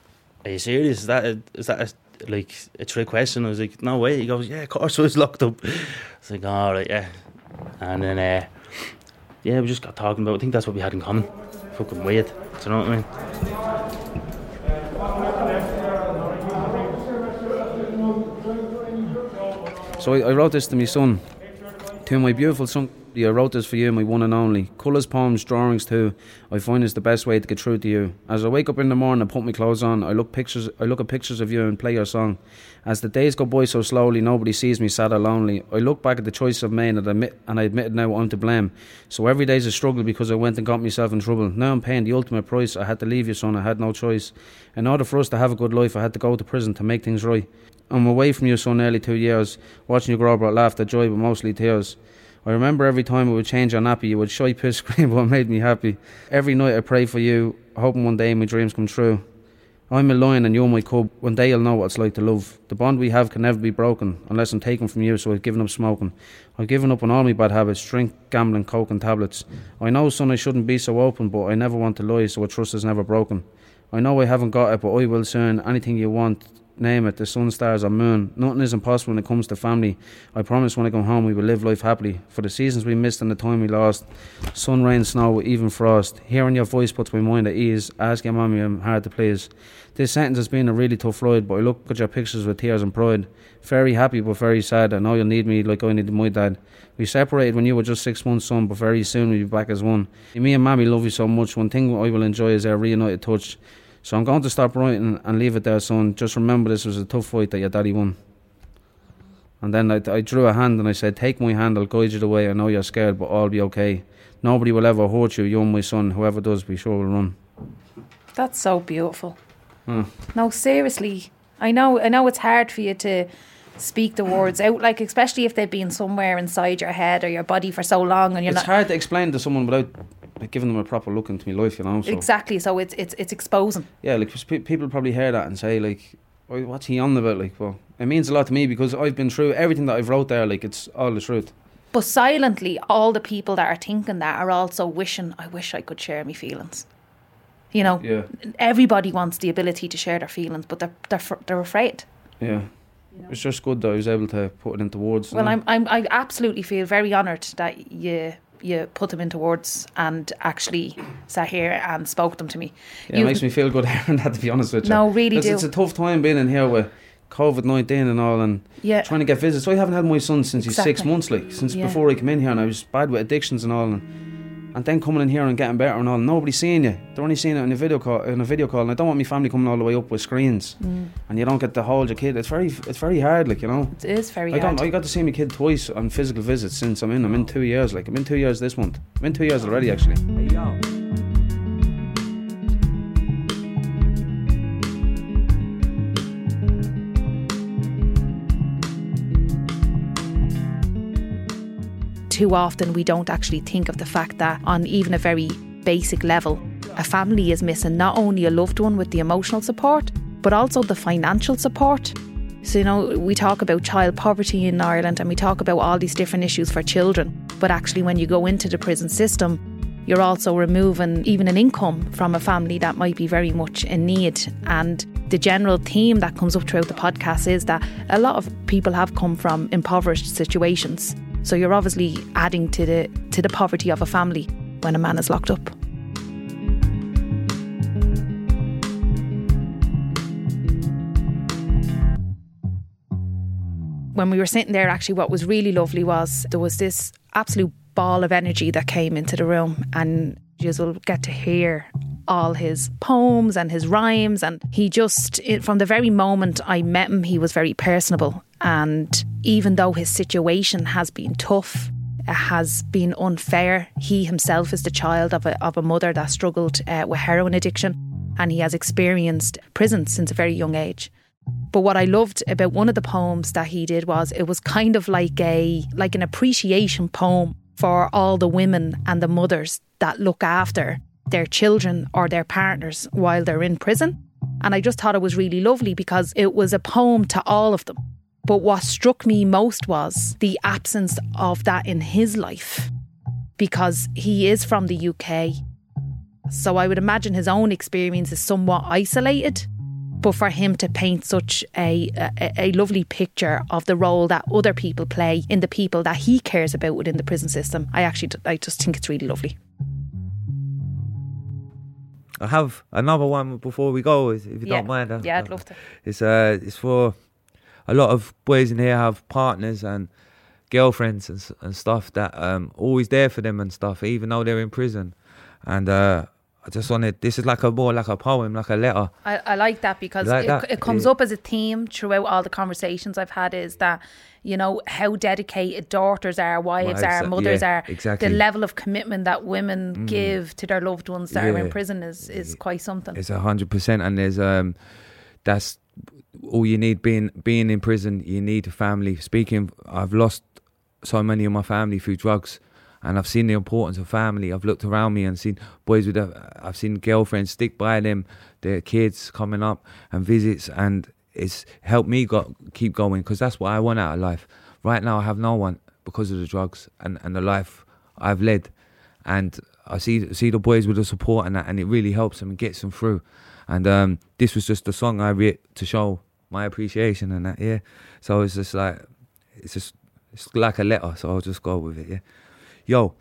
Speaker 4: "Are you serious? Is that a, is that a like a trick question. I was like, no way. He goes, yeah, of course I was locked up. I was like, all right, yeah. And then, uh, yeah, we just got talking about. I think that's what we had in common. Fucking weird. Do you know what I mean?
Speaker 6: So I, I wrote this to my son. To my beautiful son, I wrote this for you, my one and only. Colours, poems, drawings too. I find it's the best way to get through to you. As I wake up in the morning and put my clothes on, I look pictures. I look at pictures of you and play your song. As the days go by so slowly, nobody sees me sad or lonely. I look back at the choice I've made and, admit, and I admit now I'm to blame. So every day's a struggle because I went and got myself in trouble. Now I'm paying the ultimate price. I had to leave you, son. I had no choice. In order for us to have a good life, I had to go to prison to make things right. I'm away from you so nearly two years. Watching you grow brought laughter, joy, but mostly tears. I remember every time we would change your nappy, you would shy piss scream, but it made me happy. Every night I pray for you, hoping one day my dreams come true. I'm a lion and you're my cub. One day you'll know what it's like to love. The bond we have can never be broken unless I'm taken from you, so I've given up smoking. I've given up on all my bad habits drink, gambling, coke, and tablets. I know, son, I shouldn't be so open, but I never want to lie, so a trust is never broken. I know I haven't got it, but I will soon. Anything you want, name it, the sun, stars, or moon. Nothing is impossible when it comes to family. I promise when I come home we will live life happily. For the seasons we missed and the time we lost, sun, rain, snow, even frost. Hearing your voice puts my mind at ease. Ask your mommy, I'm hard to please. This sentence has been a really tough ride, but I look at your pictures with tears and pride. Very happy, but very sad. I know you'll need me like I needed my dad. We separated when you were just six months, son, but very soon we'll be back as one. Me and mommy love you so much. One thing I will enjoy is our reunited touch. So I'm going to stop writing and leave it there, son. Just remember this was a tough fight that your daddy won. And then I, I drew a hand and I said, Take my hand, I'll guide you the way. I know you're scared, but I'll be okay. Nobody will ever hurt you, you and my son. Whoever does, be sure will run.
Speaker 3: That's so beautiful.
Speaker 6: Hmm.
Speaker 3: No, seriously. I know I know it's hard for you to speak the words out, like especially if they've been somewhere inside your head or your body for so long and you're
Speaker 6: It's
Speaker 3: not
Speaker 6: hard to explain to someone without giving them a proper look into my life, you know. So.
Speaker 3: exactly. So it's it's it's exposing.
Speaker 6: Yeah, like pe- people probably hear that and say like, "Oh, "What's he on about?" Like, well, it means a lot to me because I've been through everything that I've wrote there. Like, it's all the truth.
Speaker 3: But silently, all the people that are thinking that are also wishing, I wish I could share my feelings. You know,
Speaker 6: Yeah,
Speaker 3: everybody wants the ability to share their feelings, but they're they're fr- they're afraid.
Speaker 6: yeah. It's just good that I was able to put it into words.
Speaker 3: Well. I'm, I'm I absolutely feel very honoured that you you put them into words and actually sat here and spoke them to me.
Speaker 6: Yeah,
Speaker 3: You-
Speaker 6: it makes me feel good hearing that. To be honest with you,
Speaker 3: No, really
Speaker 6: It's-
Speaker 3: do.
Speaker 6: It's a tough time being in here with COVID nineteen and all, and
Speaker 3: Yeah.
Speaker 6: trying to get visits. I haven't had my son since he's six months, like since
Speaker 3: Yeah.
Speaker 6: before I came in here, and I was bad with addictions and all, and, and then coming in here and getting better and all. Nobody's seeing you. They're only seeing it in a video call. In a video call, and I don't want my family coming all the way up with screens,
Speaker 3: Mm.
Speaker 6: and you don't get to hold your kid. It's very, it's very hard, like you know.
Speaker 3: It is very
Speaker 6: I
Speaker 3: hard.
Speaker 6: I got to see my kid twice on physical visits since I'm in. I'm in two years. Like I'm in two years this month. I'm in two years already, actually.
Speaker 3: Too often we don't actually think of the fact that on even a very basic level, a family is missing not only a loved one with the emotional support, but also the financial support. So, you know, we talk about child poverty in Ireland and we talk about all these different issues for children. But actually, when you go into the prison system, you're also removing even an income from a family that might be very much in need. And the general theme that comes up throughout the podcast is that a lot of people have come from impoverished situations. So you're obviously adding to the to the poverty of a family when a man is locked up. when we were sitting there, actually, what was really lovely was there was this absolute ball of energy that came into the room, and you will get to hear all his poems and his rhymes. And he just, from the very moment I met him, he was very personable. And even though his situation has been tough, has been unfair, he himself is the child of a, of a mother that struggled uh, with heroin addiction, and he has experienced prison since a very young age. But what I loved about one of the poems that he did was it was kind of like a like an appreciation poem for all the women and the mothers that look after their children or their partners while they're in prison. And I just thought it was really lovely because it was a poem to all of them. But what struck me most was the absence of that in his life because he is from the UK. So I would imagine his own experience is somewhat isolated but for him to paint such a, a a lovely picture of the role that other people play in the people that he cares about within the prison system, I actually I just think it's really lovely.
Speaker 10: I have another one before we go, if you
Speaker 3: Yeah.
Speaker 10: don't mind.
Speaker 3: Yeah, I'd love to.
Speaker 10: It's uh, it's for a lot of boys in here have partners and girlfriends and and stuff that um always there for them and stuff, even though they're in prison. And uh, I just wanted this is like a more like a poem, like a letter.
Speaker 3: I, I like that because
Speaker 10: Like
Speaker 3: it,
Speaker 10: that,
Speaker 3: it comes
Speaker 10: yeah.
Speaker 3: up as a theme throughout all the conversations I've had is that, you know, how dedicated daughters are, wives
Speaker 10: Wives
Speaker 3: are,
Speaker 10: are-
Speaker 3: mothers
Speaker 10: yeah,
Speaker 3: are.
Speaker 10: exactly.
Speaker 3: The level of commitment that women
Speaker 10: Mm.
Speaker 3: give to their loved ones that are in prison is, is quite something.
Speaker 10: It's a hundred percent, and there's um, that's all you need. Being being in prison, you need a family. Speaking, I've lost so many of my family through drugs, and I've seen the importance of family. I've looked around me and seen boys with, a, I've seen girlfriends stick by them, their kids coming up and visits, and it's helped me got keep going because that's what I want out of life. Right now, I have no one because of the drugs and and the life I've led and I see see the boys with the support and that, and it really helps them and gets them through. And um, this was just a song I wrote to show my appreciation and that, yeah. So it's just like it's just it's like a letter, so I'll just go with it, yeah. Yo,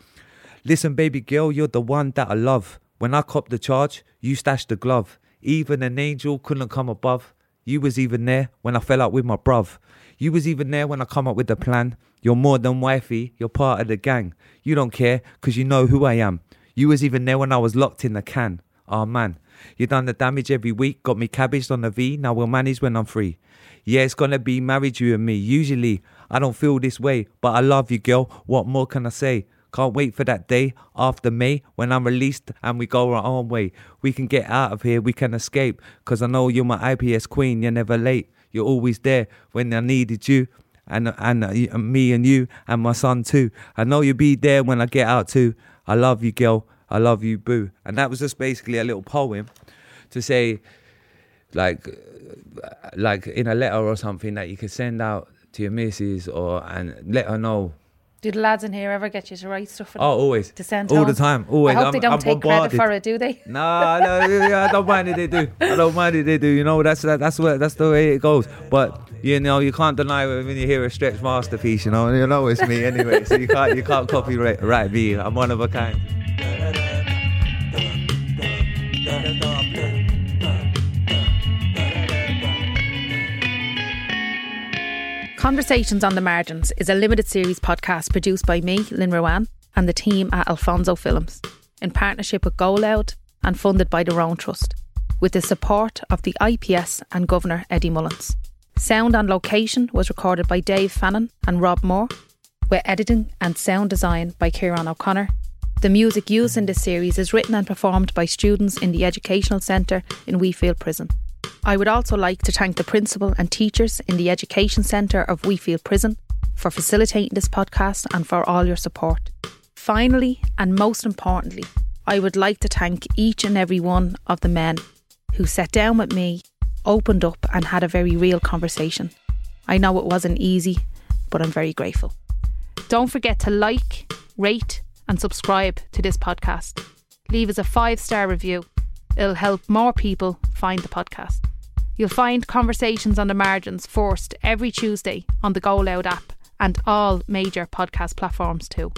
Speaker 10: listen, baby girl, you're the one that I love. When I copped the charge, you stashed the glove. Even an angel couldn't come above. You was even there when I fell out with my bruv. You was even there when I come up with the plan. You're more than wifey, you're part of the gang. You don't care, cause you know who I am. You was even there when I was locked in the can. Oh man, you done the damage every week, got me cabbaged on the V, now we'll manage when I'm free. Yeah, it's gonna be married you and me. Usually, I don't feel this way, but I love you, girl. What more can I say? Can't wait for that day after May when I'm released and we go our own way. We can get out of here, we can escape. Cause I know you're my IPS queen, you're never late. You're always there when I needed you. And, and uh, and me and you and my son too. I know you'll be there when I get out too. I love you, girl. I love you, boo. And that was just basically a little poem to say, like, uh, like in a letter or something that you could send out to your missus or and let her know
Speaker 3: Do the lads in here ever get you to write stuff?
Speaker 10: Oh, always.
Speaker 3: To send
Speaker 10: All
Speaker 3: home?
Speaker 10: the time. Always.
Speaker 3: I hope
Speaker 10: I'm-
Speaker 3: they don't
Speaker 10: I'm
Speaker 3: take credit for it, do they?
Speaker 10: Nah, no, yeah, I don't mind if they do. I don't mind if they do. You know, that's that, that's what that's the way it goes. But you know, you can't deny when you hear a stretch masterpiece. You know, you know it's me anyway. So you can't you can't copyright right me. I'm one of a kind.
Speaker 3: Conversations on the Margins is a limited series podcast produced by me, Lynn Ruane, and the team at Alfonso Films, in partnership with Go Loud and funded by the Roan Trust, with the support of the IPS and Governor Eddie Mullins. Sound and location was recorded by Dave Fannin and Rob Moore, with editing and sound design by Kieran O'Connor. The music used in this series is written and performed by students in the Educational Centre in Wheatfield Prison. I would also like to thank the principal and teachers in the Education Centre of Wheatfield Prison for facilitating this podcast and for all your support. Finally, and most importantly, I would like to thank each and every one of the men who sat down with me, opened up, and had a very real conversation. I know it wasn't easy, but I'm very grateful. Don't forget to like, rate, and subscribe to this podcast. Leave us a five star review. It'll help more people find the podcast. You'll find Conversations on the Margins first every Tuesday on the Go Loud app and all major podcast platforms too.